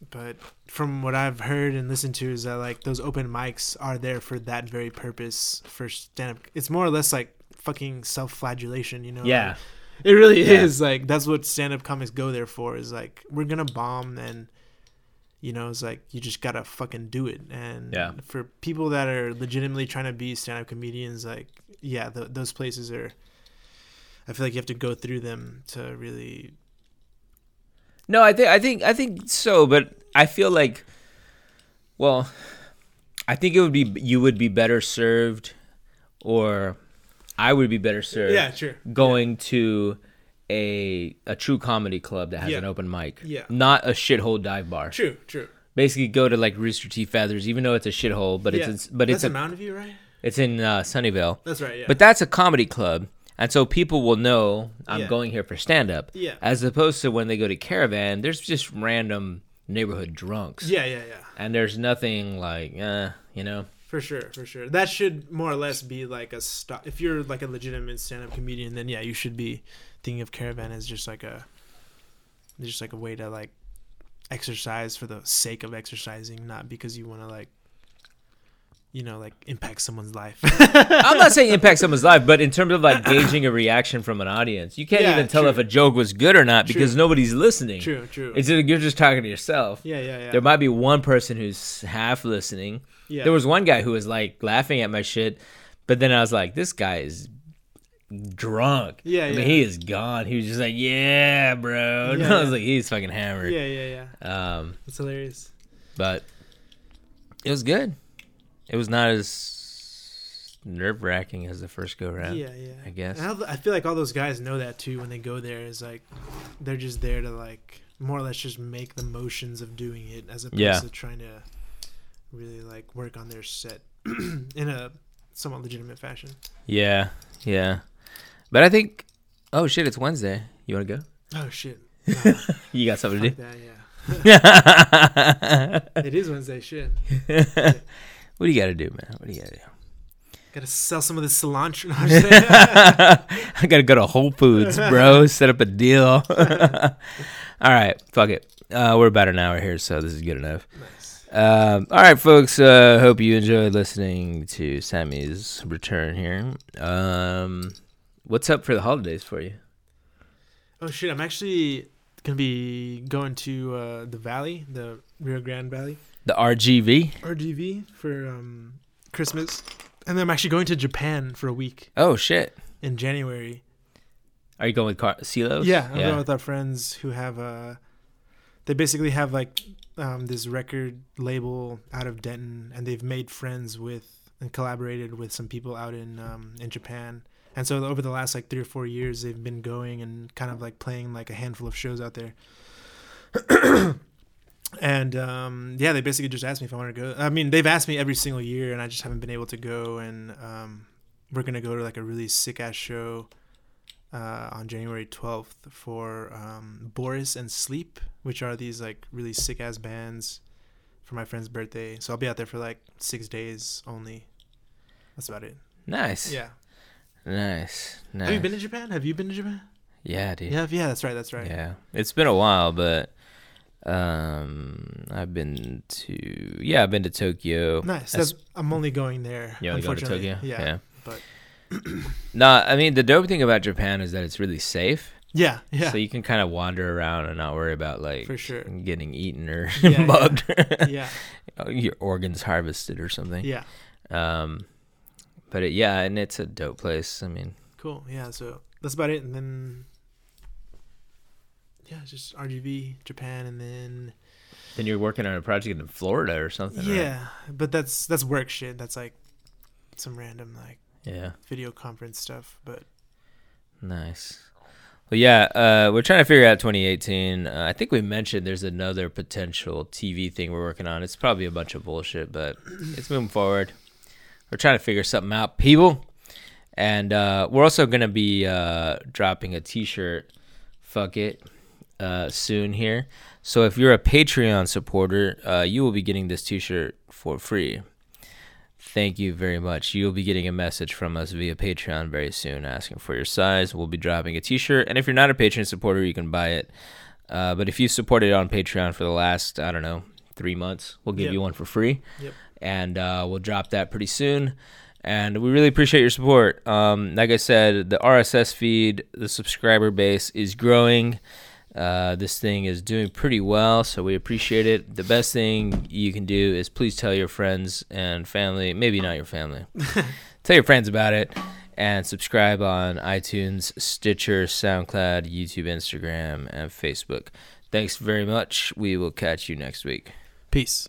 But from what I've heard and listened to, is that like those open mics are there for that very purpose for stand-up. It's more or less like fucking self-flagellation, you know? Yeah. Like, it really Yeah. is like that's what stand-up comics go there for. Is like we're gonna bomb and you know it's like you just gotta fucking do it. And Yeah. for people that are legitimately trying to be stand-up comedians, like yeah, th- those places are. I feel like you have to go through them to really. No, I think I think I think so, but I feel like well, I think it would be you would be better served or I would be better served Yeah, sure. going to a a true comedy club that has Yeah. an open mic. Yeah. Not a shithole dive bar. True, true. Basically go to like Rooster T. Feathers even though it's a shithole, but yeah. it's but that's it's a, Mountain View, right? it's in uh, Sunnyvale. That's right. Yeah. But that's a comedy club. And so people will know I'm Yeah. going here for stand up. Yeah. As opposed to when they go to Caravan, there's just random neighborhood drunks. yeah, yeah, yeah. And there's nothing like, uh, you know. For sure, for sure. That should more or less be like a stop. If you're like a legitimate stand-up comedian, then yeah, you should be thinking of Caravan as just like a, just like a way to like exercise for the sake of exercising, not because you want to like, you know, like impact someone's life. [laughs] I'm not saying impact someone's life, but in terms of like [coughs] gauging a reaction from an audience, you can't Yeah, even tell true. if a joke was good or not because True. nobody's listening. true, true. It's you're just talking to yourself. yeah, yeah, yeah. There might be one person who's half listening. yeah. There was one guy who was like laughing at my shit, but then I was like, this guy is drunk. Yeah, I yeah. mean, he is gone. He was just like, yeah, bro. [laughs] Yeah, I was like, he's fucking hammered. yeah, yeah, yeah. Um, It's hilarious. but it was good. It was not as nerve wracking as the first go round. Yeah, yeah. I guess. And I feel like all those guys know that too when they go there. Is like they're just there to like more or less just make the motions of doing it as opposed Yeah. to trying to really like work on their set [clears throat] in a somewhat legitimate fashion. Yeah, yeah. But I think, oh shit, it's Wednesday. You want to go? Oh shit! Nah, [laughs] You got something to do? that, yeah. [laughs] It is Wednesday. Shit. [laughs] what do you got to do, man? What do you got to do? Gotta sell some of this cilantro. No, I'm just saying. [laughs] I gotta go to Whole Foods, bro. [laughs] set up a deal. [laughs] all right, fuck it. Uh, we're about an hour here, so this is good enough. nice. Um, all right, folks. Uh, hope you enjoyed listening to Sammy's return here. Um, what's up for the holidays for you? Oh shit! I'm actually gonna be going to uh, the Valley, the Rio Grande Valley. The RGV. RGV for um, Christmas, and then I'm actually going to Japan for a week Oh shit. in January. Are you going with Car- Silos? Yeah, I'm going with our friends who have uh They basically have like um, this record label out of Denton, and they've made friends with and collaborated with some people out in um, in Japan. And so over the last like three or four years, they've been going and kind of like playing like a handful of shows out there. [clears throat] and um, yeah, they basically just asked me if I want to go. I mean, they've asked me every single year, and I just haven't been able to go. And um, we're gonna go to like a really sick ass show uh, on January 12th for um, Boris and Sleep, which are these like really sick ass bands for my friend's birthday. So I'll be out there for like six days only. That's about it. Nice. Yeah. Nice. Nice. Have you been to Japan? Have you been to Japan? Yeah, dude. Yeah, yeah, that's right, that's right. Yeah, it's been a while, but um, I've been to yeah, I've been to Tokyo. Nice. That's- I'm only going there. You only go to. Tokyo? Yeah, Yeah. but [clears throat] Nah, I mean the dope thing about Japan is that it's really safe. yeah, yeah, So you can kind of wander around and not worry about like for sure. getting eaten or Yeah, yeah. [laughs] Yeah, [laughs] your organs harvested or something. yeah, Um, but it, yeah, and it's a dope place. I mean, cool. Yeah, so that's about it, and then yeah, just RGV Japan, and then then you're working on a project in Florida or something. right? yeah, but that's that's work shit. That's like some random like Yeah. video conference stuff, but Nice. Well, yeah, uh, we're trying to figure out 2018. Uh, I think we mentioned there's another potential TV thing we're working on. It's probably a bunch of bullshit, but [clears throat] it's moving forward. We're trying to figure something out, people. And uh, we're also going to be uh, dropping a t shirt, fuck it, uh, soon here. So if you're a Patreon supporter, uh, you will be getting this t shirt for free. Thank you very much. You'll be getting a message from us via Patreon very soon asking for your size. We'll be dropping a t shirt. And if you're not a Patreon supporter, you can buy it. Uh, but if you supported on Patreon for the last, I don't know, three months, we'll give Yep. you one for free. Yep. And uh, we'll drop that pretty soon. And we really appreciate your support. Um, like I said, the RSS feed, the subscriber base is growing. Uh, this thing is doing pretty well, so we appreciate it. The best thing you can do is please tell your friends and family, maybe not your family, [laughs] tell your friends about it, and subscribe on iTunes, Stitcher, SoundCloud, YouTube, Instagram, and Facebook. Thanks very much. We will catch you next week. peace.